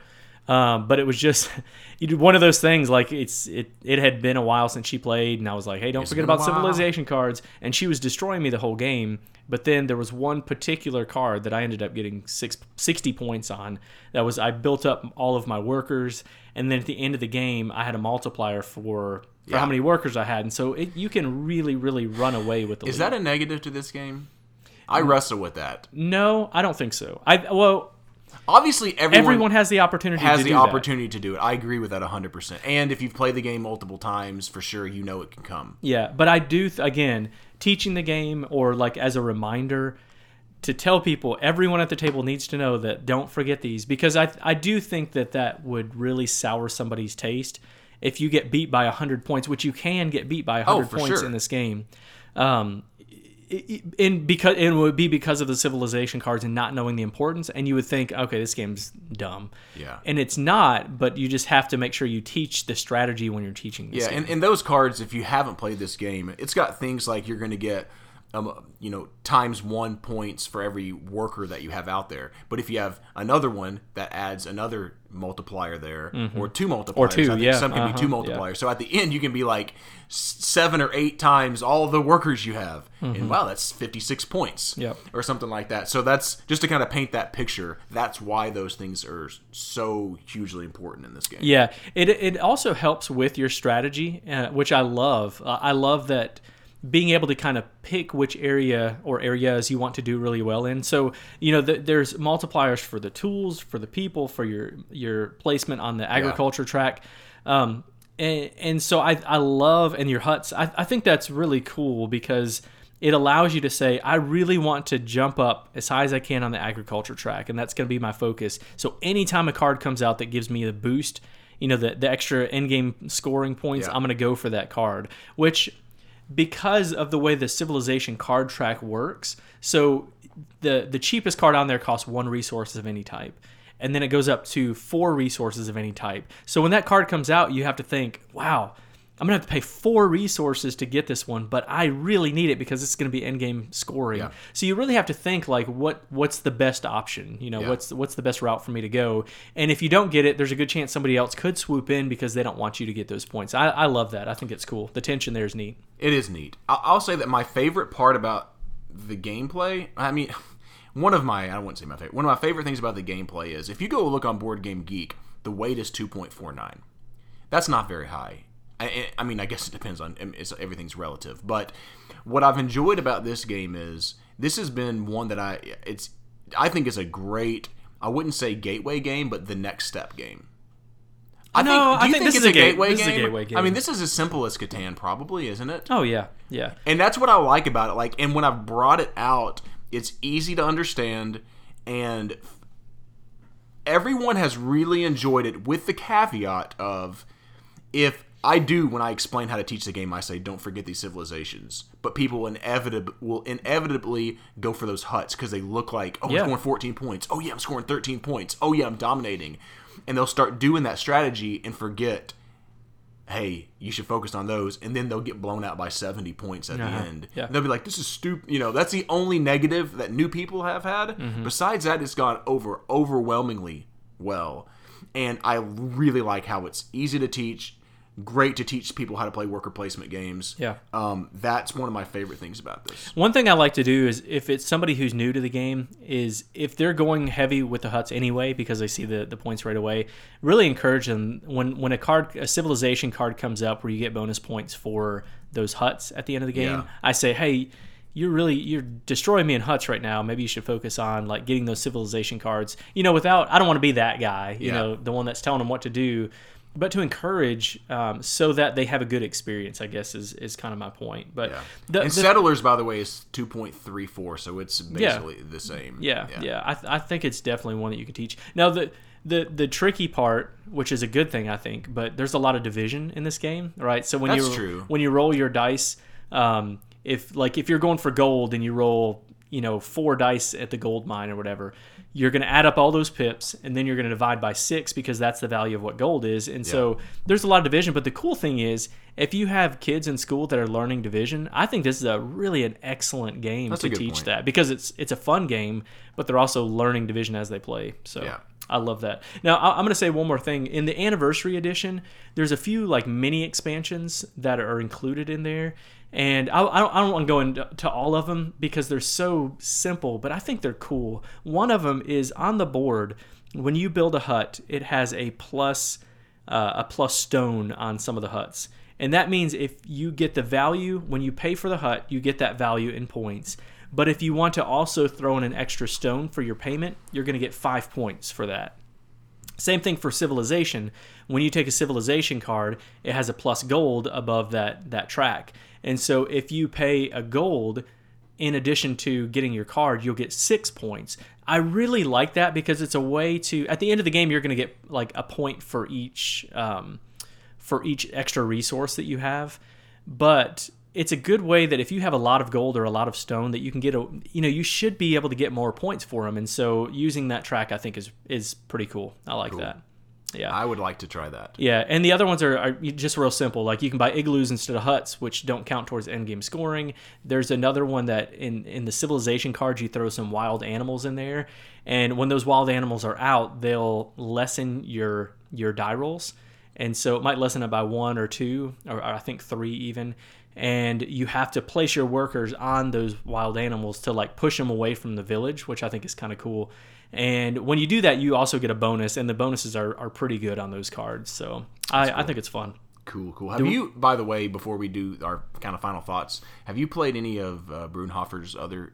Um, but it was just one of those things like it's it it had been a while since she played and I was like hey don't It's forget about civilization cards and she was destroying me the whole game but then there was one particular card that I ended up getting six, 60 points on that was I built up all of my workers and then at the end of the game I had a multiplier for for Yeah. how many workers I had and so it, you can really really run away with the Is lead. that a negative to this game? I wrestle with that. no I don't think so I well Obviously, everyone, everyone has the opportunity has to the do that. opportunity to do it. I agree with that 100%. And if you've played the game multiple times, for sure, you know it can come. Yeah, but I do th- again teaching the game or like as a reminder to tell people everyone at the table needs to know that don't forget these because I I do think that that would really sour somebody's taste if you get beat by 100 points, which you can get beat by 100 Oh, points sure. in this game. Um in because it would be because of the civilization cards and not knowing the importance and you would think okay this game's dumb Yeah. and it's not but you just have to make sure you teach the strategy when you're teaching this Yeah, game. and, and those cards, if you haven't played this game, it's got things like you're going to get, um, you know, times one points for every worker that you have out there. But if you have another one that adds another multiplier there, or two multipliers, two, I think yeah, some can be two uh-huh, yeah. multipliers. So at the end, you can be like seven or eight times all the workers you have, and wow, that's 56 points, Mm-hmm. Yep. or something like that. So that's just to kind of paint that picture. That's why those things are so hugely important in this game. Yeah, it it also helps with your strategy, uh, which I love. Uh, I love that being able to kind of pick which area or areas you want to do really well in. So you know, th there's multipliers for the tools, for the people, for your your placement on the agriculture track. Um, and, and so I, I love and your huts. I, I think that's really cool because it allows you to say, I really want to jump up as high as I can on the agriculture track, and that's going to be my focus. So anytime a card comes out that gives me the boost, you know, the, the extra in game scoring points, Yeah. I'm going to go for that card, which because of the way the civilization card track works, so the the cheapest card on there costs one resource of any type. And then it goes up to four resources of any type. So when that card comes out, you have to think, wow, I'm gonna have to pay four resources to get this one, but I really need it because it's gonna be end game scoring. Yeah. So you really have to think like what what's the best option? You know, Yeah. what's what's the best route for me to go? And if you don't get it, there's a good chance somebody else could swoop in because they don't want you to get those points. I, I love that. I think it's cool. The tension there is neat. It is neat. I'll say that my favorite part about the gameplay, I mean, one of my, I wouldn't say my favorite, one of my favorite things about the gameplay is if you go look on Board Game Geek, the weight is 2.49. That's not very high. I, I mean, I guess it depends on, um, it's, everything's relative. But what I've enjoyed about this game is this has been one that I, it's, I think is a great, I wouldn't say gateway game, but the next step game. I No, do I you think this it's is a gateway this is a game? I mean, this is as simple as Catan, probably, isn't it? Oh yeah, yeah. And that's what I like about it. Like, and when I've brought it out, it's easy to understand, and everyone has really enjoyed it. With the caveat of, if I do when I explain how to teach the game, I say don't forget these civilizations, but people inevitably will inevitably go for those huts because they look like, oh, Yeah. I'm scoring 14 points. Oh yeah, I'm scoring 13 points. Oh yeah, I'm dominating, and they'll start doing that strategy and forget hey, you should focus on those, and then they'll get blown out by 70 points at Uh-huh. the end. Yeah. And they'll be like, this is stupid. You know, that's the only negative that new people have had. Mm-hmm. Besides that, it's gone over overwhelmingly well. And I really like how it's easy to teach, great to teach people how to play worker placement games. Yeah. Um, that's one of my favorite things about this. One thing I like to do is if it's somebody who's new to the game, is if they're going heavy with the huts anyway because they see the, the points right away, really encourage them when when a card a civilization card comes up where you get bonus points for those huts at the end of the game. Yeah. I say, hey, you're really you're destroying me in huts right now. Maybe you should focus on like getting those civilization cards. You know, without I don't want to be that guy. You Yeah. know, the one that's telling them what to do. But to encourage, um, so that they have a good experience, I guess is, is kind of my point. But Yeah. the, and the- Settlers, by the way, is 2.34, so it's basically the same. yeah, yeah. I, th- I think it's definitely one that you could teach. Now the the the tricky part, which is a good thing, I think, but there's a lot of division in this game, right? So when That's you true. when you roll your dice, um, if like if you're going for gold and you roll you know, four dice at the gold mine or whatever. You're going to add up all those pips and then you're going to divide by six because that's the value of what gold is. And so there's a lot of division. But the cool thing is, if you have kids in school that are learning division, I think this is a really an excellent game That's to teach point. that because it's it's a fun game, but they're also learning division as they play. So Yeah. I love that. Now I'm going to say one more thing. In the anniversary edition, there's a few like mini expansions that are included in there, and I, I don't, don't want to go into all of them because they're so simple, but I think they're cool. One of them is on the board. When you build a hut, it has a plus uh, a plus stone on some of the huts. And that means if you get the value when you pay for the hut, you get that value in points. But if you want to also throw in an extra stone for your payment, you're going to get five points for that. Same thing for civilization. When you take a civilization card, it has a plus gold above that that track. And so if you pay a gold in addition to getting your card, you'll get 6 points. I really like that because it's a way to at the end of the game you're going to get like a point for each um, for each extra resource that you have. But it's a good way that if you have a lot of gold or a lot of stone that you can get a you know you should be able to get more points for them and so using that track I think is is pretty cool. I like that. Yeah. I would like to try that. Yeah, and the other ones are, are just real simple. Like you can buy igloos instead of huts, which don't count towards end game scoring. There's another one that in in the civilization cards you throw some wild animals in there, and when those wild animals are out, they'll lessen your your die rolls, and so it might lessen it by one or two, or I think three even. And you have to place your workers on those wild animals to like push them away from the village, which I think is kind of cool. And when you do that, you also get a bonus, and the bonuses are, are pretty good on those cards. So I, I think it's fun. Cool, cool. Have you, by the way, before we do our kind of final thoughts, have you played any of uh, Brunnhofer's other?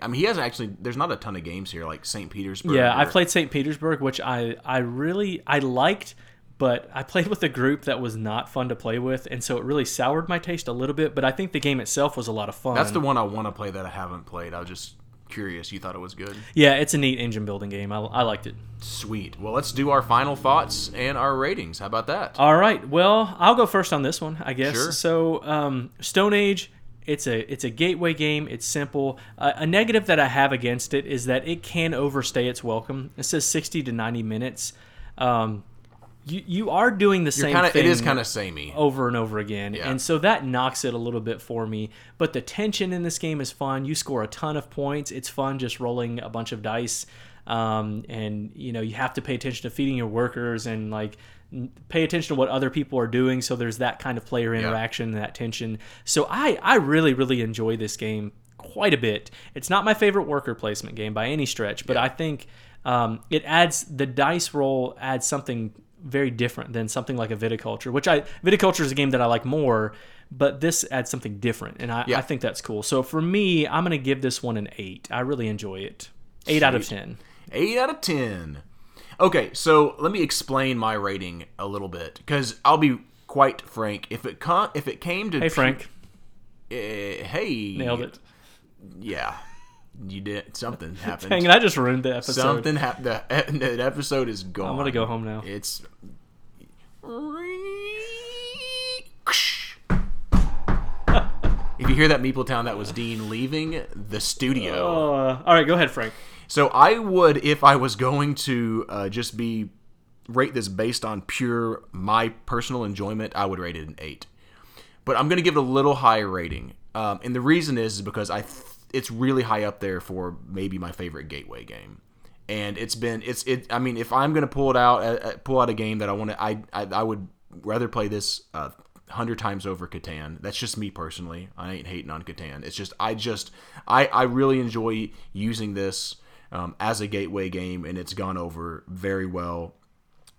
I mean, he has actually. There's not a ton of games here, like St. Petersburg. Yeah, I played St. Petersburg, which I, I really I liked, but I played with a group that was not fun to play with, and so it really soured my taste a little bit. But I think the game itself was a lot of fun. That's the one I want to play that I haven't played. I was just curious. You thought it was good. yeah, it's a neat engine building game. I, I liked it. Sweet. Well, let's do our final thoughts and our ratings. How about that? All right. Well, I'll go first on this one, I guess. Sure. So, um, Stone Age, it's a it's a gateway game. It's simple. Uh, a negative that I have against it is that it can overstay its welcome. It says sixty to ninety minutes. Um, you you are doing the You're same kind of. thing. It is kind of samey. over and over again. Yeah. And so that knocks it a little bit for me. But the tension in this game is fun. You score a ton of points. It's fun just rolling a bunch of dice. Um, and you know you have to pay attention to feeding your workers and like pay attention to what other people are doing. So there's that kind of player interaction and that tension. So I I really really enjoy this game quite a bit. It's not my favorite worker placement game by any stretch, but I think um, it adds the dice roll adds something very different than something like a viticulture, which I viticulture is a game that I like more, but this adds something different, and I, Yeah. I think that's cool. So for me, I'm gonna give this one an eight. I really enjoy it. Eight out of ten. Eight out of ten. Okay, so let me explain my rating a little bit because I'll be quite frank. If it con- if it came to Hey Frank, Eh, hey, nailed it. Yeah, you did. Something happened. Dang it, I just ruined the episode. Something happened. The, the episode is gone. I'm gonna go home now. It's. if you hear that Meeple Town, that was Dean leaving the studio. Uh, all right, go ahead, Frank. So I would, if I was going to uh, just be rate this based on pure my personal enjoyment, I would rate it an eight. But I'm going to give it a little higher rating, um, and the reason is, is because I th- it's really high up there for maybe my favorite gateway game. And it's been it's it. I mean, if I'm gonna pull it out, uh, uh, pull out a game that I want to, I, I I would rather play this uh, hundred times over Catan. That's just me personally. I ain't hating on Catan. It's just I just I I really enjoy using this um, as a gateway game, and it's gone over very well.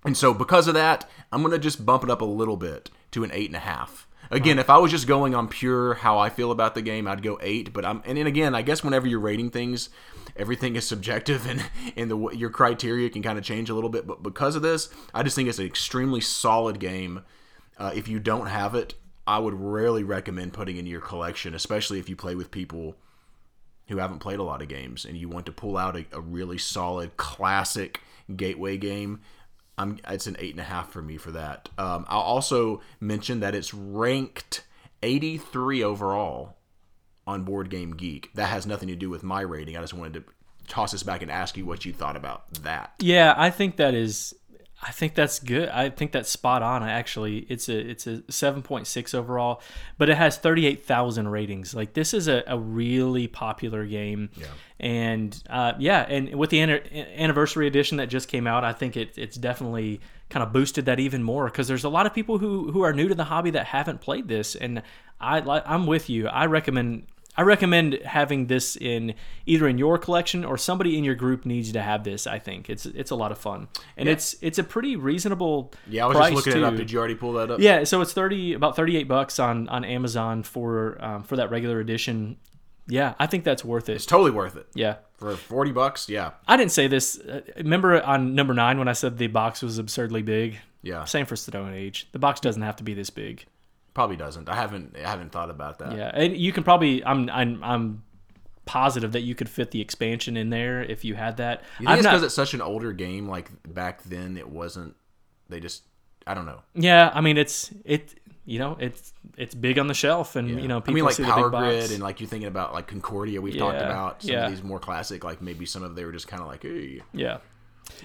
And so because of that, I'm gonna just bump it up a little bit to an eight and a half. Again, if I was just going on pure how I feel about the game, I'd go eight. But I'm and then again, I guess whenever you're rating things, everything is subjective, and and the your criteria can kind of change a little bit. But because of this, I just think it's an extremely solid game. Uh, if you don't have it, I would really recommend putting in your collection, especially if you play with people who haven't played a lot of games and you want to pull out a, a really solid classic gateway game. I'm, it's an eight and a half for me for that. Um, I'll also mention that it's ranked 83 overall on Board Game Geek. That has nothing to do with my rating. I just wanted to toss this back and ask you what you thought about that. Yeah, I think that is. I think that's good. I think that's spot on. Actually, it's a it's a seven point six overall, but it has thirty eight thousand ratings. Like this is a, a really popular game, Yeah. and uh, yeah, and with the an- anniversary edition that just came out, I think it, it's definitely kind of boosted that even more because there's a lot of people who who are new to the hobby that haven't played this, and I I'm with you. I recommend I recommend having this in either in your collection or somebody in your group needs to have this. I think it's it's a lot of fun and it's it's a pretty reasonable. Yeah, I was price just looking it up. Did you already pull that up? Yeah, so it's thirty about thirty eight bucks on on Amazon for um, for that regular edition. Yeah, I think that's worth it. It's totally worth it. Yeah. For 40 bucks, yeah. I didn't say this. Uh, remember on number nine when I said the box was absurdly big? Yeah. Same for Stone Age. The box doesn't have to be this big. Probably doesn't. I haven't I haven't thought about that. Yeah, and you can probably. I'm I'm I'm positive that you could fit the expansion in there if you had that. You think I'm it's because it's such an older game? Like back then, it wasn't. They just. I don't know. Yeah, I mean it's it. You know, it's it's big on the shelf, and you know I people mean, like see Power Grid box. and like you're thinking about like Concordia. We've talked about some yeah. of these more classic. Like maybe some of they were just kind of like, hey, yeah.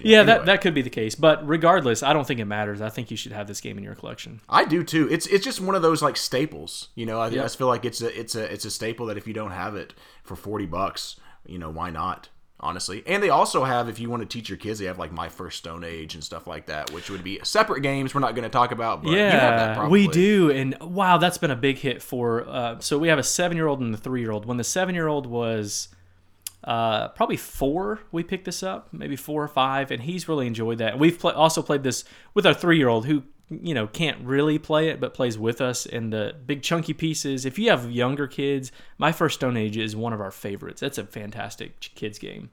Yeah, that, anyway. that could be the case, but regardless, I don't think it matters. I think you should have this game in your collection. I do too. It's it's just one of those like staples. You know, I, I just feel like it's a it's a it's a staple that if you don't have it for forty bucks, you know, why not? Honestly, and they also have if you want to teach your kids, they have like My First Stone Age and stuff like that, which would be separate games. We're not going to talk about, but you have that Yeah, we do, and wow, that's been a big hit for. Uh, so we have a seven-year-old and a three-year-old. When the seven-year-old was uh, probably four, we picked this up, maybe four or five, and he's really enjoyed that. We've also played this with our three-year-old, who you know can't really play it, but plays with us in the big chunky pieces. If you have younger kids, My First Stone Age is one of our favorites. That's a fantastic kids game.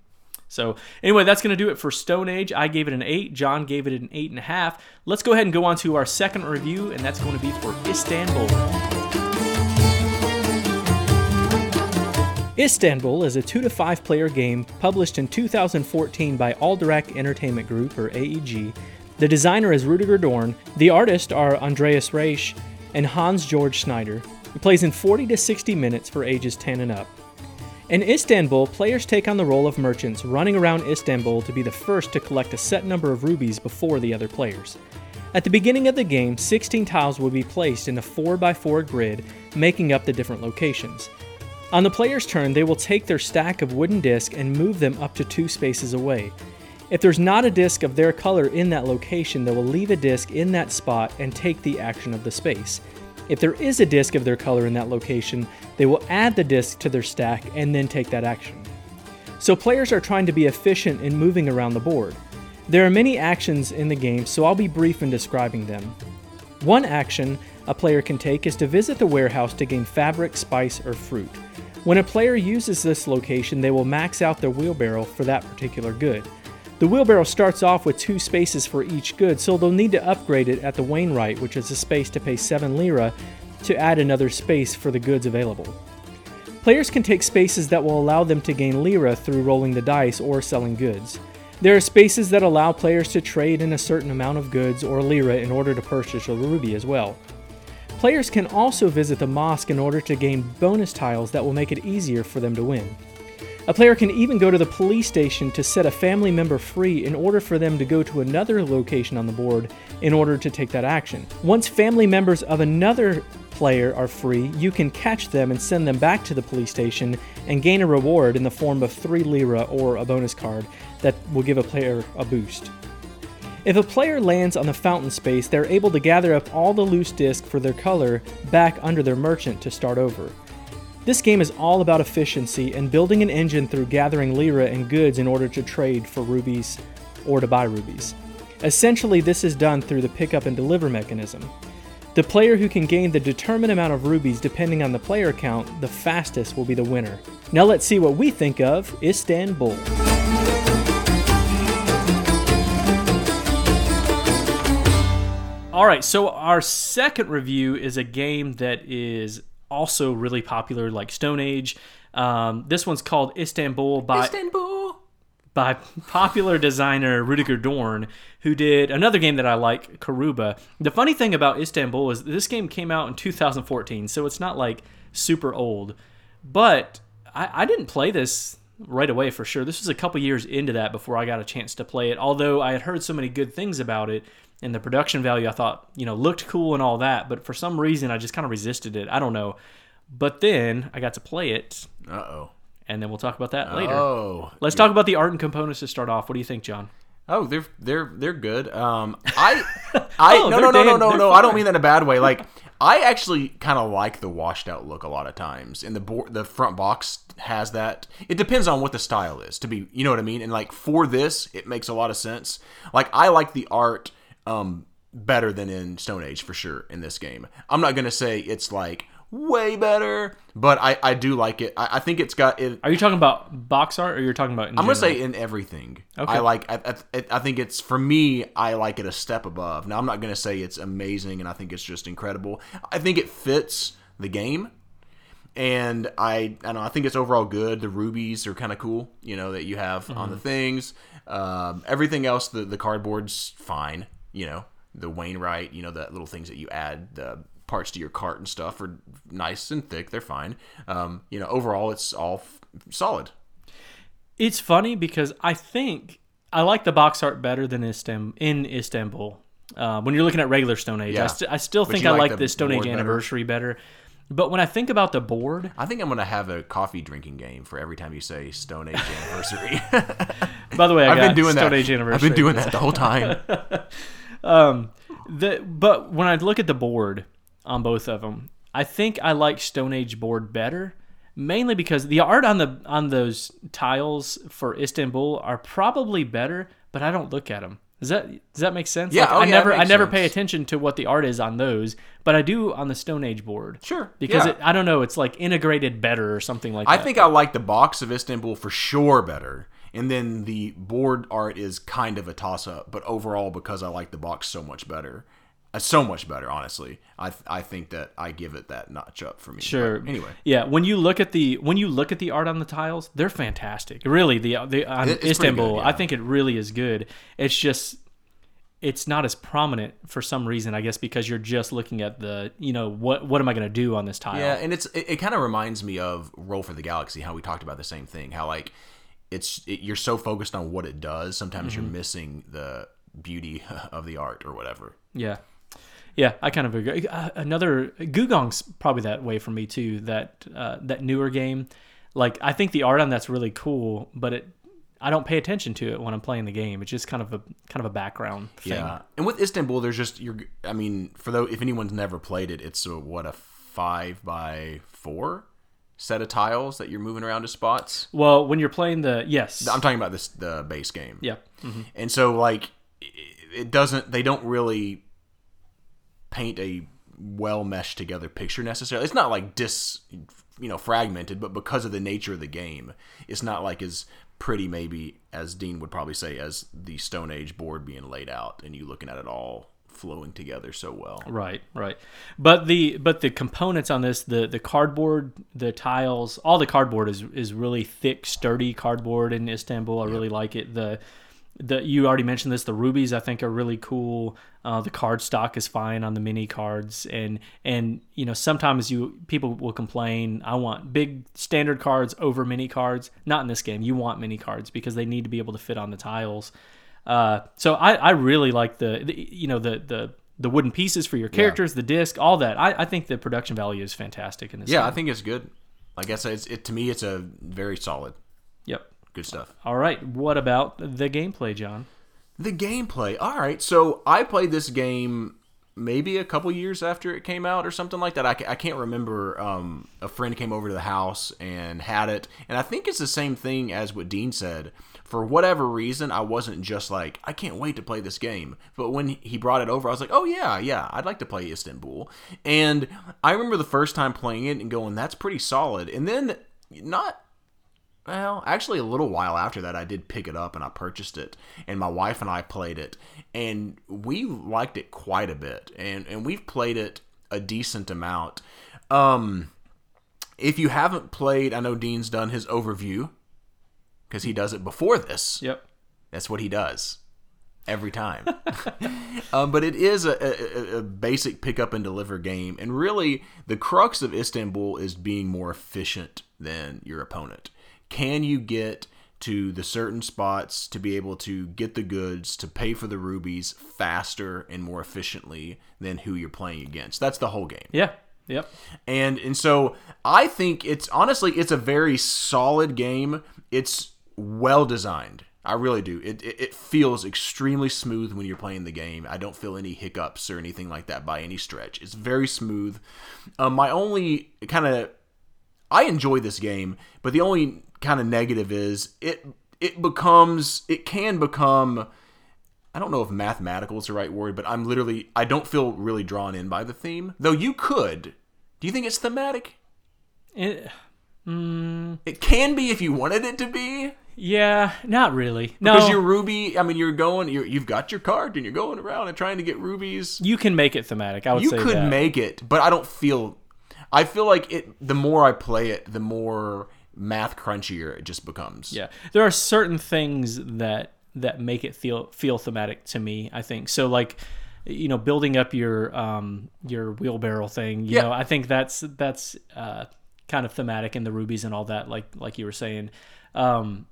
So anyway, that's going to do it for Stone Age. I gave it an eight. John gave it an eight and a half. Let's go ahead and go on to our second review, and that's going to be for Istanbul. Istanbul is a two to five player game published in 2014 by Alderac Entertainment Group, or AEG. The designer is Rudiger Dorn. The artists are Andreas Resch and Hans Georg Schneider. It plays in 40 to 60 minutes for ages 10 and up. In Istanbul, players take on the role of merchants, running around Istanbul to be the first to collect a set number of rubies before the other players. At the beginning of the game, 16 tiles will be placed in a 4x4 grid, making up the different locations. On the player's turn, they will take their stack of wooden discs and move them up to two spaces away. If there's not a disc of their color in that location, they will leave a disc in that spot and take the action of the space. If there is a disc of their color in that location, they will add the disc to their stack and then take that action. So players are trying to be efficient in moving around the board. There are many actions in the game, so I'll be brief in describing them. One action a player can take is to visit the warehouse to gain fabric, spice, or fruit. When a player uses this location, they will max out their wheelbarrow for that particular good. The wheelbarrow starts off with two spaces for each good, so they'll need to upgrade it at the Wainwright, which is a space to pay 7 lira, to add another space for the goods available. Players can take spaces that will allow them to gain lira through rolling the dice or selling goods. There are spaces that allow players to trade in a certain amount of goods or lira in order to purchase a ruby as well. Players can also visit the mosque in order to gain bonus tiles that will make it easier for them to win. A player can even go to the police station to set a family member free in order for them to go to another location on the board in order to take that action. Once family members of another player are free, you can catch them and send them back to the police station and gain a reward in the form of 3 lira or a bonus card that will give a player a boost. If a player lands on the fountain space, they're able to gather up all the loose discs for their color back under their merchant to start over. This game is all about efficiency and building an engine through gathering lira and goods in order to trade for rubies or to buy rubies. Essentially, this is done through the pickup and deliver mechanism. The player who can gain the determined amount of rubies depending on the player count, the fastest will be the winner. Now let's see what we think of Istanbul. All right, so our second review is a game that is also really popular, like Stone Age. Um, this one's called Istanbul by Istanbul. by popular designer Rudiger Dorn, who did another game that I like, Karuba. The funny thing about Istanbul is this game came out in 2014, so it's not like super old. but I, I didn't play this right away for sure. This was a couple years into that before I got a chance to play it. Although I had heard so many good things about it, and the production value I thought you know looked cool and all that, but for some reason I just kind of resisted it. I don't know. But then I got to play it, Uh oh. and then we'll talk about that later. Oh. Let's talk about the art and components to start off. What do you think, John? Oh, they're they're they're good. Um, I I Oh, no they're no no no no no. I don't mean that in a bad way. Like I actually kind of like the washed out look a lot of times, and the board the front box has that. It depends on what the style is. To be, you know what I mean. And like for this, it makes a lot of sense. Like I like the art um better than in Stone Age for sure in this game. I'm not gonna say it's like way better, but I I do like it. I, I think it's got it. Are you talking about box art, or you're talking about? In I'm gonna say in everything. Okay. I like. I, I, I think it's for me. I like it a step above. Now I'm not gonna say it's amazing, and I think it's just incredible. I think it fits the game, and I I don't know. I think it's overall good. The rubies are kind of cool. You know that you have on Mm-hmm. the things. Um, everything else, the the cardboard's fine. You know the Wainwright. You know the little things that you add. The parts to your cart and stuff are nice and thick. They're fine. Um, you know overall, it's all f- solid. It's funny because I think I like the box art better than Istam- in Istanbul. Uh, when you're looking at regular Stone Age, Yeah. I, st- I still But think I like like the Stone Age board better? Anniversary better. But when I think about the board, I think I'm gonna have a coffee drinking game for every time you say Stone Age anniversary. by the way, I I've got been doing Stone that. Age Anniversary. I've been doing that the whole time. Um, the but when I look at the board on both of them, I think I like Stone Age board better, mainly because the art on the on those tiles for Istanbul are probably better, but I don't look at them. Does that does that make sense? Yeah, Like, oh, I yeah, never I makes never pay attention to what the art is on those, but I do on the Stone Age board. Sure, Because yeah. it, I don't know, it's like integrated better or something like I that. I think I like the box of Istanbul for sure better, and then the board art is kind of a toss up. But overall, because I like the box so much better, so much better, honestly, I th- I think that I give it that notch up for me. Sure. But anyway, Yeah, when you look at the when you look at the art on the tiles, they're fantastic. Really, the the on it's Istanbul, good, I think it really is good. It's just it's not as prominent for some reason, I guess, because you're just looking at the you know what what am I going to do on this tile? Yeah, and it's it, it kind of reminds me of Roll for the Galaxy, how we talked about the same thing. How like it's it, you're so focused on what it does, sometimes Mm-hmm. you're missing the beauty of the art or whatever. Yeah. Yeah, I kind of agree. Uh, another Gugong's probably that way for me too. That uh, that newer game, like I think the art on that's really cool, but it I don't pay attention to it when I'm playing the game. It's just kind of a kind of a background thing. Yeah, and with Istanbul, there's just you're. I mean, for though if anyone's never played it, it's a, what a five by four set of tiles that you're moving around to spots. Well, when you're playing the yes, I'm talking about this the base game. yeah, And so like it doesn't they don't really paint a well meshed together picture necessarily. It's not like dis you know fragmented, but because of the nature of the game, it's not like as pretty maybe as Dean would probably say as the Stone Age board being laid out and you looking at it all flowing together so well. right, right. But the but the components on this, the the cardboard, the tiles, all the cardboard is is really thick, sturdy cardboard in Istanbul. I really like it. The the you already mentioned this. The rubies I think are really cool. Uh, the card stock is fine on the mini cards, and and you know sometimes you people will complain. I want big standard cards over mini cards. Not in this game. You want mini cards because they need to be able to fit on the tiles. Uh, so I, I really like the, the you know the the the wooden pieces for your characters, the disc, all that. I, I think the production value is fantastic in this. Yeah, game. I think it's good. Like I said, it's, it to me it's a very solid, Yep. good stuff. All right. What about the gameplay, John? The gameplay. All right. So I played this game maybe a couple years after it came out or something like that. I, I can't remember. Um, a friend came over to the house and had it. And I think it's the same thing as what Dean said. For whatever reason, I wasn't just like, I can't wait to play this game. But when he brought it over, I was like, oh, yeah, yeah, I'd like to play Istanbul. And I remember the first time playing it and going, that's pretty solid. And then, not well, actually, a little while after that, I did pick it up and I purchased it, and my wife and I played it, and we liked it quite a bit, and and we've played it a decent amount. Um, if you haven't played, I know Dean's done his overview because he does it before this. Yep. That's what he does every time. um, but it is a, a, a basic pick up and deliver game, and really the crux of Istanbul is being more efficient than your opponent. Can you get to the certain spots to be able to get the goods to pay for the rubies faster and more efficiently than who you're playing against? That's the whole game. Yeah. Yep. And and so I think it's honestly it's a very solid game. It's well designed. I really do. It, it, it feels extremely smooth when you're playing the game. I don't feel any hiccups or anything like that by any stretch. It's very smooth. Um, my only kind of I enjoy this game, but the only kind of negative is it it becomes it can become I don't know if mathematical is the right word, but I'm literally I don't feel really drawn in by the theme. Though you could. Do you think it's thematic? It, mm, It can be if you wanted it to be. yeah, not really. No, Because you're Ruby, I mean, you're going, you're, you've got your card and you're going around and trying to get rubies. you can make it thematic. I would say. You could that. make it, but I don't feel. I feel like it. The more I play it, the more math crunchier it just becomes. Yeah, there are certain things that that make it feel feel thematic to me. I think so. Like, you know, building up your um your wheelbarrow thing. You Yeah. know, I think that's that's uh kind of thematic in the rubies and all that. Like like you were saying. Um,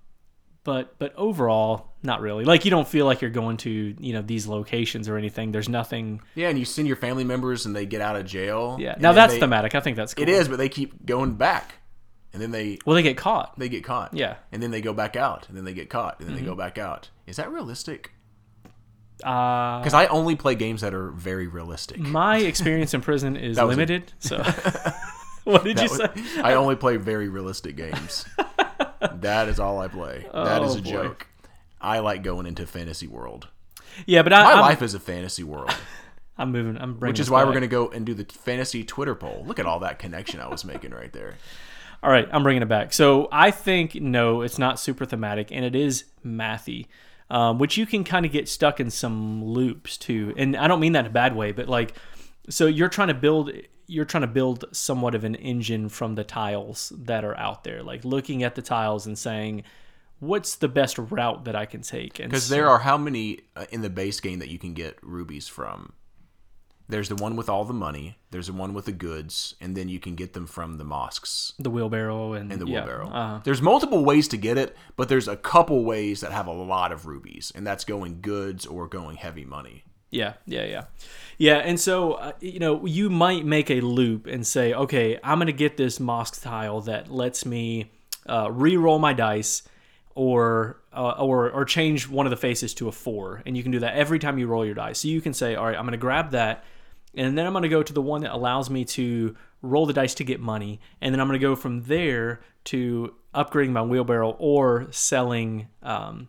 but but overall, not really. Like you don't feel like you're going to you know these locations or anything. There's nothing. Yeah, and you send your family members and they get out of jail. Yeah. Now that's they- thematic. I think that's cool. It is, but they keep going back, and then they Well, they get caught. they get caught. Yeah. Mm-hmm. and then they go back out, and then they get caught, and then they go back out. Is that realistic? Uh, Because I only play games that are very realistic. my experience in prison is was a- limited. So, what did you was- say? I only play very realistic games. that is all I play. that is Oh, a boy. joke. I like going into fantasy world. Yeah, but I, My I'm, life is a fantasy world, I'm moving. I'm bringing. which is why we're going to go and do the fantasy Twitter poll. Look at all that connection I was making right there. All right, I'm bringing it back. So I think no, it's not super thematic, and it is mathy, um, which you can kind of get stuck in some loops too. And I don't mean that in a bad way, but like, so you're trying to build. You're trying to build somewhat of an engine from the tiles that are out there, like looking at the tiles and saying, "What's the best route that I can take?" Because so- there are how many uh, in the base game that you can get rubies from? There's the one with all the money. There's the one with the goods, and then you can get them from the mosques the wheelbarrow and, and the yeah, wheelbarrow. uh, There's multiple ways to get it, but there's a couple ways that have a lot of rubies, and that's going goods or going heavy money. Yeah, yeah, yeah, yeah. And so, uh, you know, you might make a loop and say, okay, I'm going to get this mosque tile that lets me uh, re-roll my dice, or uh, or or change one of the faces to a four, and you can do that every time you roll your dice. So you can say, all right, I'm going to grab that, and then I'm going to go to the one that allows me to roll the dice to get money, and then I'm going to go from there to upgrading my wheelbarrow or selling um,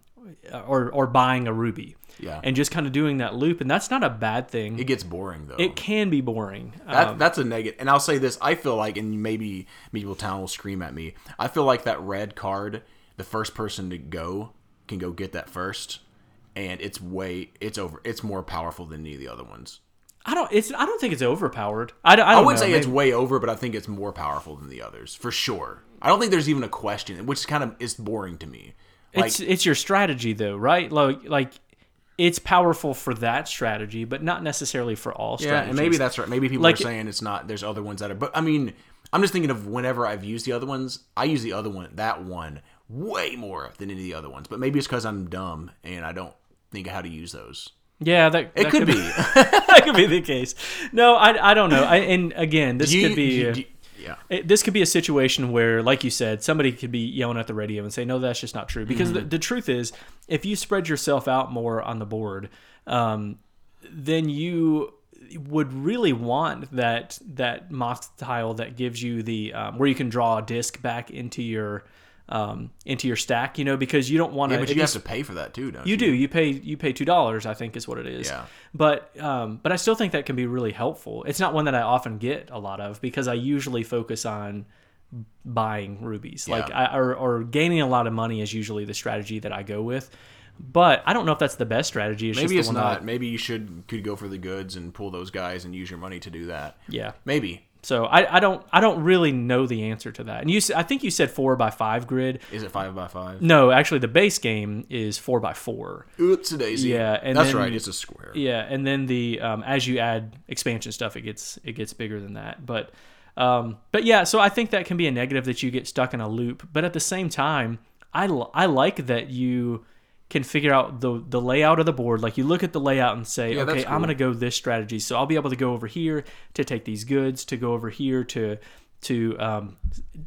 or or buying a ruby. Yeah. And just kind of doing that loop, and that's not a bad thing. It gets boring though. It can be boring. That, Um, that's a negative. And I'll say this: I feel like, and maybe Meepletown will scream at me. I feel like that red card, the first person to go can go get that first, and it's way, it's over, it's more powerful than any of the other ones. I don't. It's. I don't think it's overpowered. I, don't- I, I wouldn't know, say it's way over, but I think it's more powerful than the others for sure. I don't think there's even a question, which kind of is boring to me. Like, It's it's your strategy though, right? Like like it's powerful for that strategy, but not necessarily for all yeah, strategies. and maybe that's right. Maybe people Like- are saying it's not. There's other ones that are, but I mean, I'm just thinking of whenever I've used the other ones, I use the other one, that one, way more than any of the other ones. But maybe it's because I'm dumb and I don't think of how to use those. Yeah, that It that could be. that could be the case. No, I, I don't know. I, and again, this you- could be. you- you- yeah. it- this could be a situation where, like you said, somebody could be yelling at the radio and say, "No, that's just not true." Because Mm-hmm. the, the truth is, if you spread yourself out more on the board, um, then you would really want that that mosque tile that gives you the um, where you can draw a disc back into your um, into your stack. You know, because you don't want Yeah, to. but you have to pay for that too, don't you? You do. You pay. You pay two dollars. I think is what it is. Yeah. But um, but I still think that can be really helpful. It's not one that I often get a lot of because I usually focus on buying rubies. Like I, or or gaining a lot of money is usually the strategy that I go with. But I don't know if that's the best strategy. It's Maybe just it's one not. That, Maybe you should could go for the goods and pull those guys and use your money to do that. yeah. Maybe. So I, I don't I don't really know the answer to that. And you I think you said four by five grid. Is it five by five? No, actually the base game is four by four. Oops, daisy. Yeah, and that's then- right. It's a square. Yeah, and then the um, as you add expansion stuff, it gets it gets bigger than that. But Um, but yeah, so I think that can be a negative that you get stuck in a loop. But at the same time, I, l- I like that you can figure out the the layout of the board. Like you look at the layout and say, Yeah, okay, I'm going to go this strategy. So I'll be able to go over here to take these goods, to go over here to to um,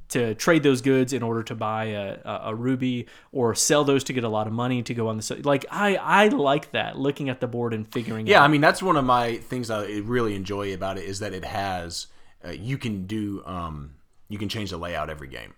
to trade those goods in order to buy a, a, a ruby or sell those to get a lot of money to go on the. Like I I like that looking at the board and figuring Yeah, out. I mean that's one of my things I really enjoy about it is that it has uh, you can do um, you can change the layout every game.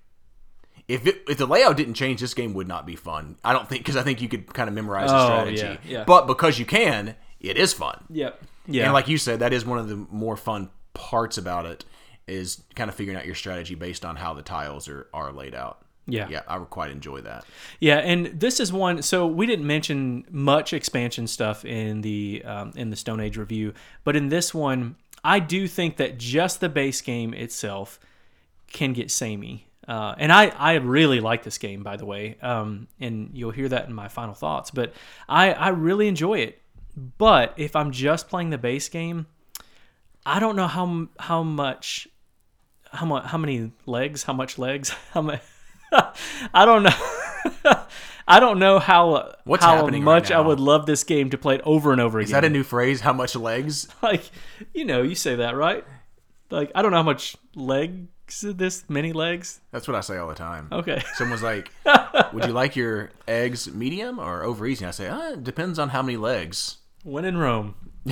If it, if the layout didn't change, this game would not be fun. I don't think because I think you could kind of memorize the Oh, strategy. yeah, yeah. But because you can, it is fun. Yep. Yeah. And like you said, that is one of the more fun parts about it is kind of figuring out your strategy based on how the tiles are, are laid out. Yeah. Yeah, I would quite enjoy that. Yeah, and this is one. So we didn't mention much expansion stuff in the um, in the Stone Age review, but in this one, I do think that just the base game itself can get samey. Uh, and I, I really like this game, by the way, um, and you'll hear that in my final thoughts. But I, I really enjoy it. But if I'm just playing the base game, I don't know how how much how much how many legs how much legs how much I don't know I don't know how What's how happening right much I would love this game to play it over and over again. Is that a new phrase? How much legs? like you know you say that right? Like I don't know how much legs this many legs. That's what I say all the time. Okay. Someone's like, "Would you like your eggs medium or over easy?" I say, uh, "It depends on how many legs." When in Rome.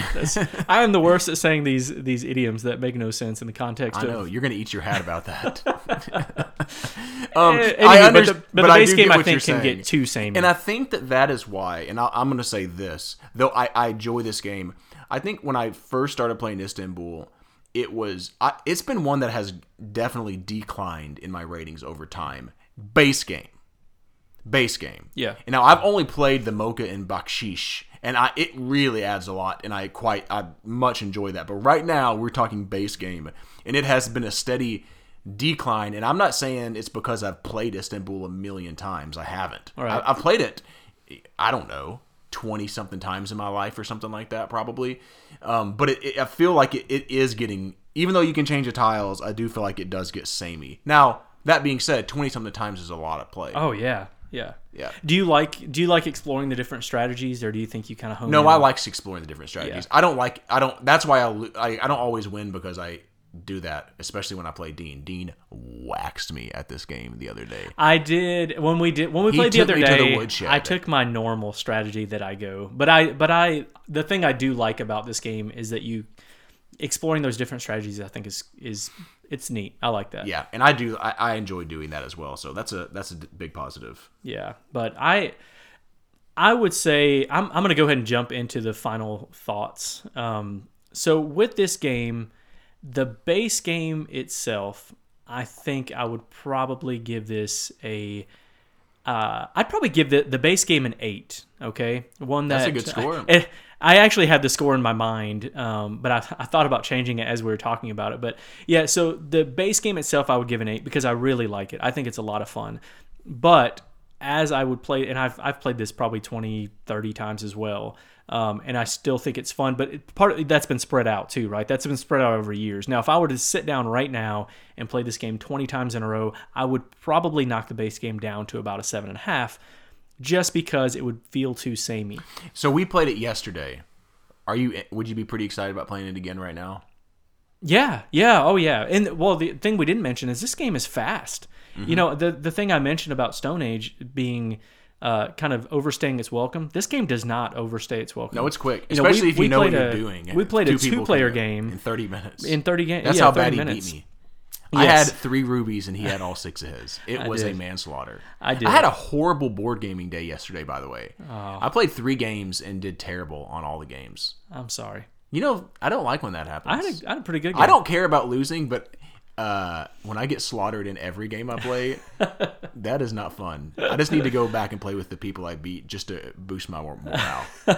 I am the worst at saying these these idioms that make no sense in the context I of know you're gonna eat your hat about that. um, Eh, I anyway, under- but the, but the base do game I think can saying. get too samey. And I think that that is why, and I, I'm going to say this, though I, I enjoy this game. I think when I first started playing Istanbul, it was I, it's been one that has definitely declined in my ratings over time. Base game, base game. Yeah. And now I've only played the Mocha and Baksheesh, and I it really adds a lot, and I quite I much enjoy that. But right now we're talking base game, and it has been a steady decline. And I'm not saying it's because I've played Istanbul a million times. I haven't. right. I, I've played it. I don't know. 20 something times in my life or something like that probably um, but it, it, i feel like it, it is getting even though you can change the tiles i do feel like it does get samey now that being said 20 something times is a lot of play oh yeah, yeah, Yeah. Do you like do you like exploring the different strategies, or do you think you kind of hone? No, I like exploring the different strategies. I don't like. I don't. That's why I, I. I don't always win because I do that, especially when I play Dean. Dean waxed me at this game the other day. I did when we did when we He played the other me to the day. I took my normal strategy that I go, but I but I the thing I do like about this game is that you exploring those different strategies. I think is is it's neat. I like that. Yeah, and I do. I, I enjoy doing that as well. So that's a that's a big positive. Yeah, but I I would say I'm I'm gonna go ahead and jump into the final thoughts. Um, so with this game, the base game itself, I think I would probably give this a. Uh, I'd probably give the, the base game an eight. Okay, one that That's a good score. I, I actually had the score in my mind, um, but I, I thought about changing it as we were talking about it. But yeah, so the base game itself, I would give an eight because I really like it. I think it's a lot of fun. But as I would play, and I've, I've played this probably 20, 30 times as well. Um, and I still think it's fun, but it, part of, that's been spread out too, right? That's been spread out over years. Now, if I were to sit down right now and play this game 20 times in a row, I would probably knock the base game down to about a seven and a half just because it would feel too samey. So we played it yesterday. Are you? Would you be pretty excited about playing it again right now? Yeah, yeah, oh yeah. And well, the thing we didn't mention is this game is fast. Mm-hmm. You know, the the thing I mentioned about Stone Age being uh, kind of overstaying its welcome. This game does not overstay its welcome. No, it's quick, You know, we- especially if you know what you're a- doing. we played a Two can two-player game in 30 minutes. in 30 games. That's yeah, how bad he minutes. beat me. I had three rubies and he had all six of his. It was a manslaughter. I did. I had a horrible board gaming day yesterday, by the way. I played three games and did terrible on all the games. I'm sorry. You know, I don't like when that happens. I had a, I had a pretty good game. I don't care about losing, but uh, when I get slaughtered in every game I play, that is not fun. I just need to go back and play with the people I beat just to boost my mor- morale.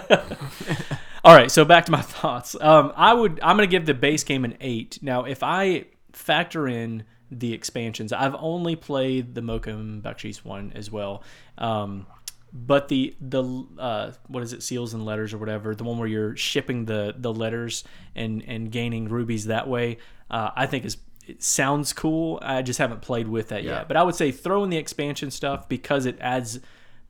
All right, so back to my thoughts. Um, I would I'm gonna give the base game an eight. Now, if I factor in the expansions, I've only played the Mocha and Baksheesh one as well. Um, but the the uh, what is it, seals and letters or whatever, the one where you're shipping the the letters and and gaining rubies that way, uh, I think is it sounds cool. I just haven't played with that Yeah. yet. But I would say throw in the expansion stuff because it adds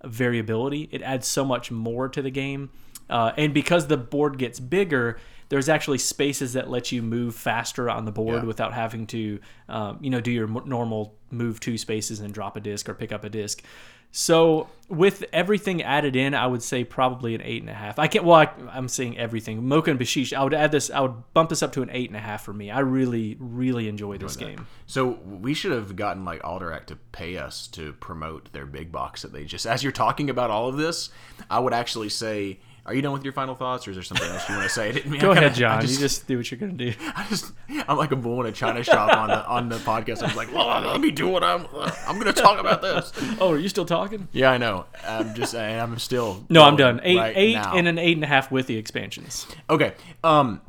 variability. It adds so much more to the game, uh, and because the board gets bigger. There's actually spaces that let you move faster on the board Yeah. without having to, um, you know, do your m- normal move two spaces and drop a disc or pick up a disc. So with everything added in, I would say probably an eight and a half. I can't. Well, I, I'm saying everything. Mocha and Baksheesh. I would add this. I would bump this up to an eight and a half for me. I really, really enjoy this game. So we should have gotten like Alderac to pay us to promote their big box that they just. As you're talking about all of this, I would actually say, "Are you done with your final thoughts, or is there something else you want to say?" I didn't mean, Go kinda- ahead, John. Just, you just do what you're gonna do. I just, I'm like a bull in a china shop on the on the podcast. I was like, "Well, let me do what I'm. I'm going to talk about this." Oh, are you still talking? Yeah, I know. I'm just. I'm still. No, I'm done. Eight, right eight, now. and an eight and a half with the expansions. Okay. Um.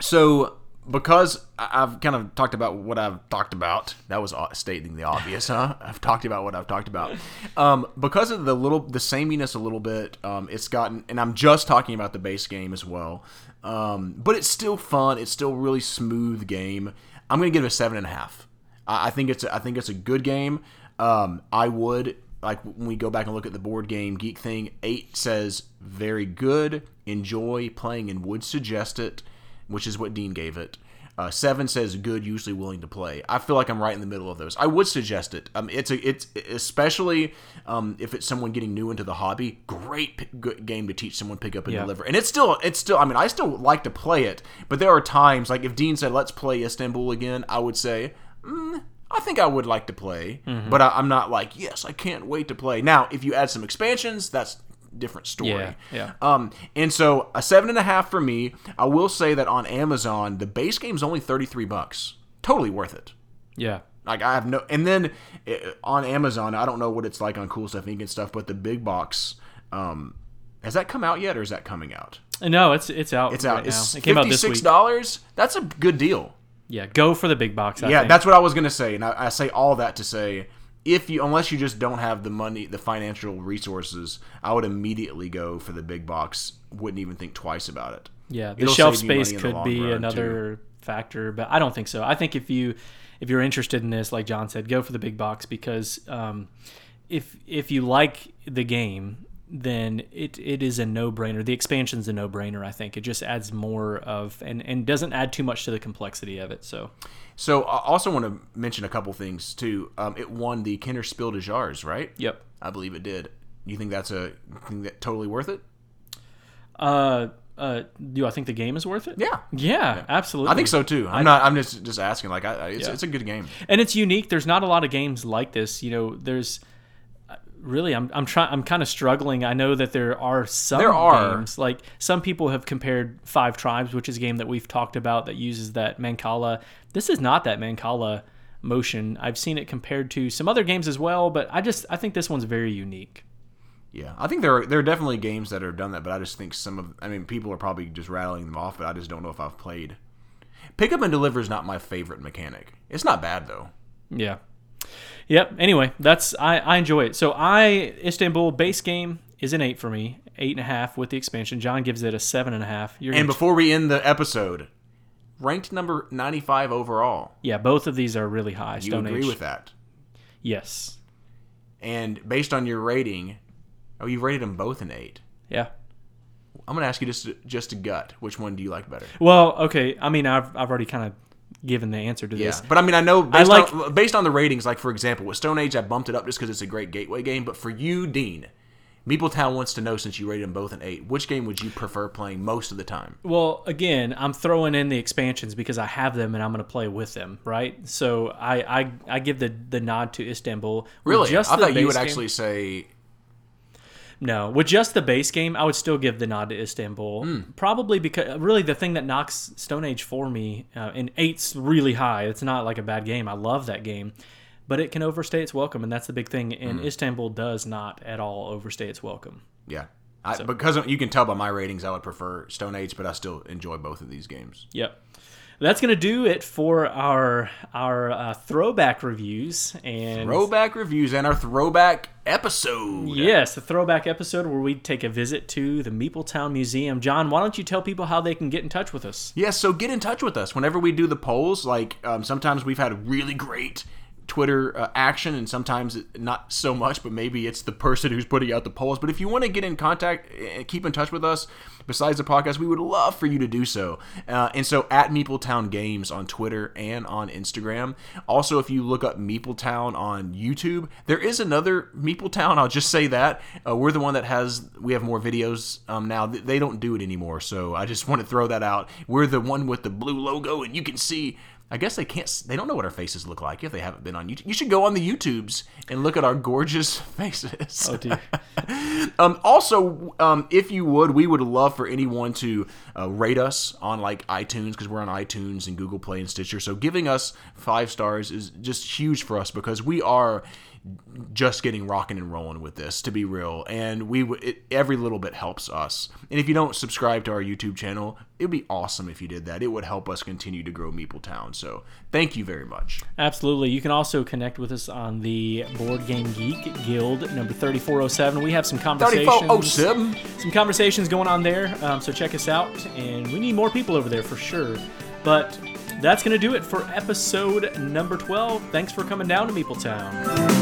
So because I've kind of talked about what I've talked about, that was stating the obvious, huh? I've talked about what I've talked about. Um, because of the little, the sameness a little bit, um, it's gotten, and I'm just talking about the base game as well. Um, but it's still fun. It's still really smooth game. I'm gonna give it a seven and a half. I, I think it's, a, I think it's a good game. Um, I would like when we go back and look at the board game geek thing. Eight says very good, enjoy playing, and would suggest it which is what Dean gave it. Uh, seven says good, usually willing to play. I feel like I'm right in the middle of those. I would suggest it. Um, it's a it's especially um, if it's someone getting new into the hobby. Great p- good game to teach someone pick up and Yeah. deliver. And it's still it's still. I mean, I still like to play it, but there are times like if Dean said let's play Istanbul again, I would say. Mm, I think I would like to play, Mm-hmm. but I, I'm not like yes, I can't wait to play. Now, if you add some expansions, that's different story. Yeah, yeah. Um, and so a seven and a half for me. I will say that on Amazon, the base game's only thirty three bucks. Totally worth it. Yeah. Like I have no, and then uh, on Amazon, I don't know what it's like on Cool Stuff Inc. and stuff, but the big box, um, has that come out yet, or is that coming out? No, it's it's out. It's out. right It's now. It came out this six week. dollars. That's a good deal. Yeah, go for the big box. I yeah, think. that's what I was gonna say, and I, I say all that to say, if you unless you just don't have the money, the financial resources, I would immediately go for the big box. Wouldn't even think twice about it. Yeah, the It'll shelf save you money space could be another factor, but I don't think so. I think if you if you're interested in this, like John said, go for the big box because um, if if you like the game, then it, it is a no brainer. The expansion's a no brainer. I think it just adds more of and and doesn't add too much to the complexity of it. So So I also want to mention a couple things too. Um, it won the Kennerspiel des Jahres, right? yep. I believe it did. You think that's a think that totally worth it? Uh, uh, do I think the game is worth it? Yeah. Yeah, absolutely. I think so too. I'm not. I'm just just asking. Like, I, it's, Yeah. it's a good game. and it's unique. There's not a lot of games like this. You know, there's really I'm I'm trying I'm kind of struggling. I know that there are some There are. games like some people have compared Five Tribes, which is a game that we've talked about that uses that Mancala. This is not that Mancala motion. I've seen it compared to some other games as well, but I just I think this one's very unique. Yeah, I think there are there are definitely games that have done that, but I just think some of. I mean, people are probably just rattling them off, but I just don't know if I've played. Pick up and deliver is not my favorite mechanic. It's not bad though. Yeah. Yep. Anyway, that's I, I enjoy it. So I Istanbul base game is an eight for me, eight and a half with the expansion. John gives it a seven and a half. You're And before we end the episode, ranked number ninety five overall. yeah, both of these are really high. You Stone agree Age. with that? Yes. And based on your rating, oh, you've rated them both an eight. Yeah. I'm gonna ask you just just a gut. Which one do you like better? Well, okay. I mean, I've I've already kind of given the answer to Yeah, this. but I mean, I know based, like- on, based on the ratings, like for example, with Stone Age, I bumped it up just because it's a great gateway game. But for you, Dean, Meepletown wants to know since you rated them both an eight, which game would you prefer playing most of the time? Well, again, I'm throwing in the expansions because I have them and I'm going to play with them, right? So I I, I give the the nod to Istanbul. Really, just I thought you would game- actually say No, with just the base game, I would still give the nod to Istanbul. Hmm. Probably because really the thing that knocks Stone Age for me, uh, and eight's really high. It's not like a bad game. I love that game, but it can overstay its welcome, and that's the big thing. And Istanbul does not at all overstay its welcome. yeah. I, because you can tell by my ratings, I would prefer Stone Age, but I still enjoy both of these games. Yep. That's gonna do it for our our uh, throwback reviews and Throwback reviews and our throwback episode. Yes, the throwback episode where we take a visit to the Meepletown Museum. John, why don't you tell people how they can get in touch with us? Yes, so get in touch with us whenever we do the polls. Like um, sometimes we've had really great Twitter uh, action, and sometimes not so much. But maybe it's the person who's putting out the polls. But if you want to get in contact and keep in touch with us, besides the podcast, we would love for you to do so. Uh, and so at Meepletown Games on Twitter and on Instagram. Also, if you look up Meepletown on YouTube, there is another Meepletown. I'll just say that uh, we're the one that has we have more videos um, now. They don't do it anymore, so I just want to throw that out. We're the one with the blue logo, and you can see. I guess they can't. They don't know what our faces look like if they haven't been on YouTube. You should go on the YouTubes and look at our gorgeous faces. Oh dear. Um, also, um, if you would, we would love for anyone to uh, rate us on like iTunes because we're on iTunes and Google Play and Stitcher. So giving us five stars is just huge for us because we are just getting rocking and rolling with this to be real and we w- it, every little bit helps us and if you don't subscribe to our youtube channel it would be awesome if you did that it would help us continue to grow meepletown so thank you very much Absolutely. You can also connect with us on the Board Game Geek Guild number 3407. We have some conversations. 3407 some conversations going on there. Um, so check us out, and we need more people over there for sure. But that's going to do it for episode number 12. Thanks for coming down to Meepletown.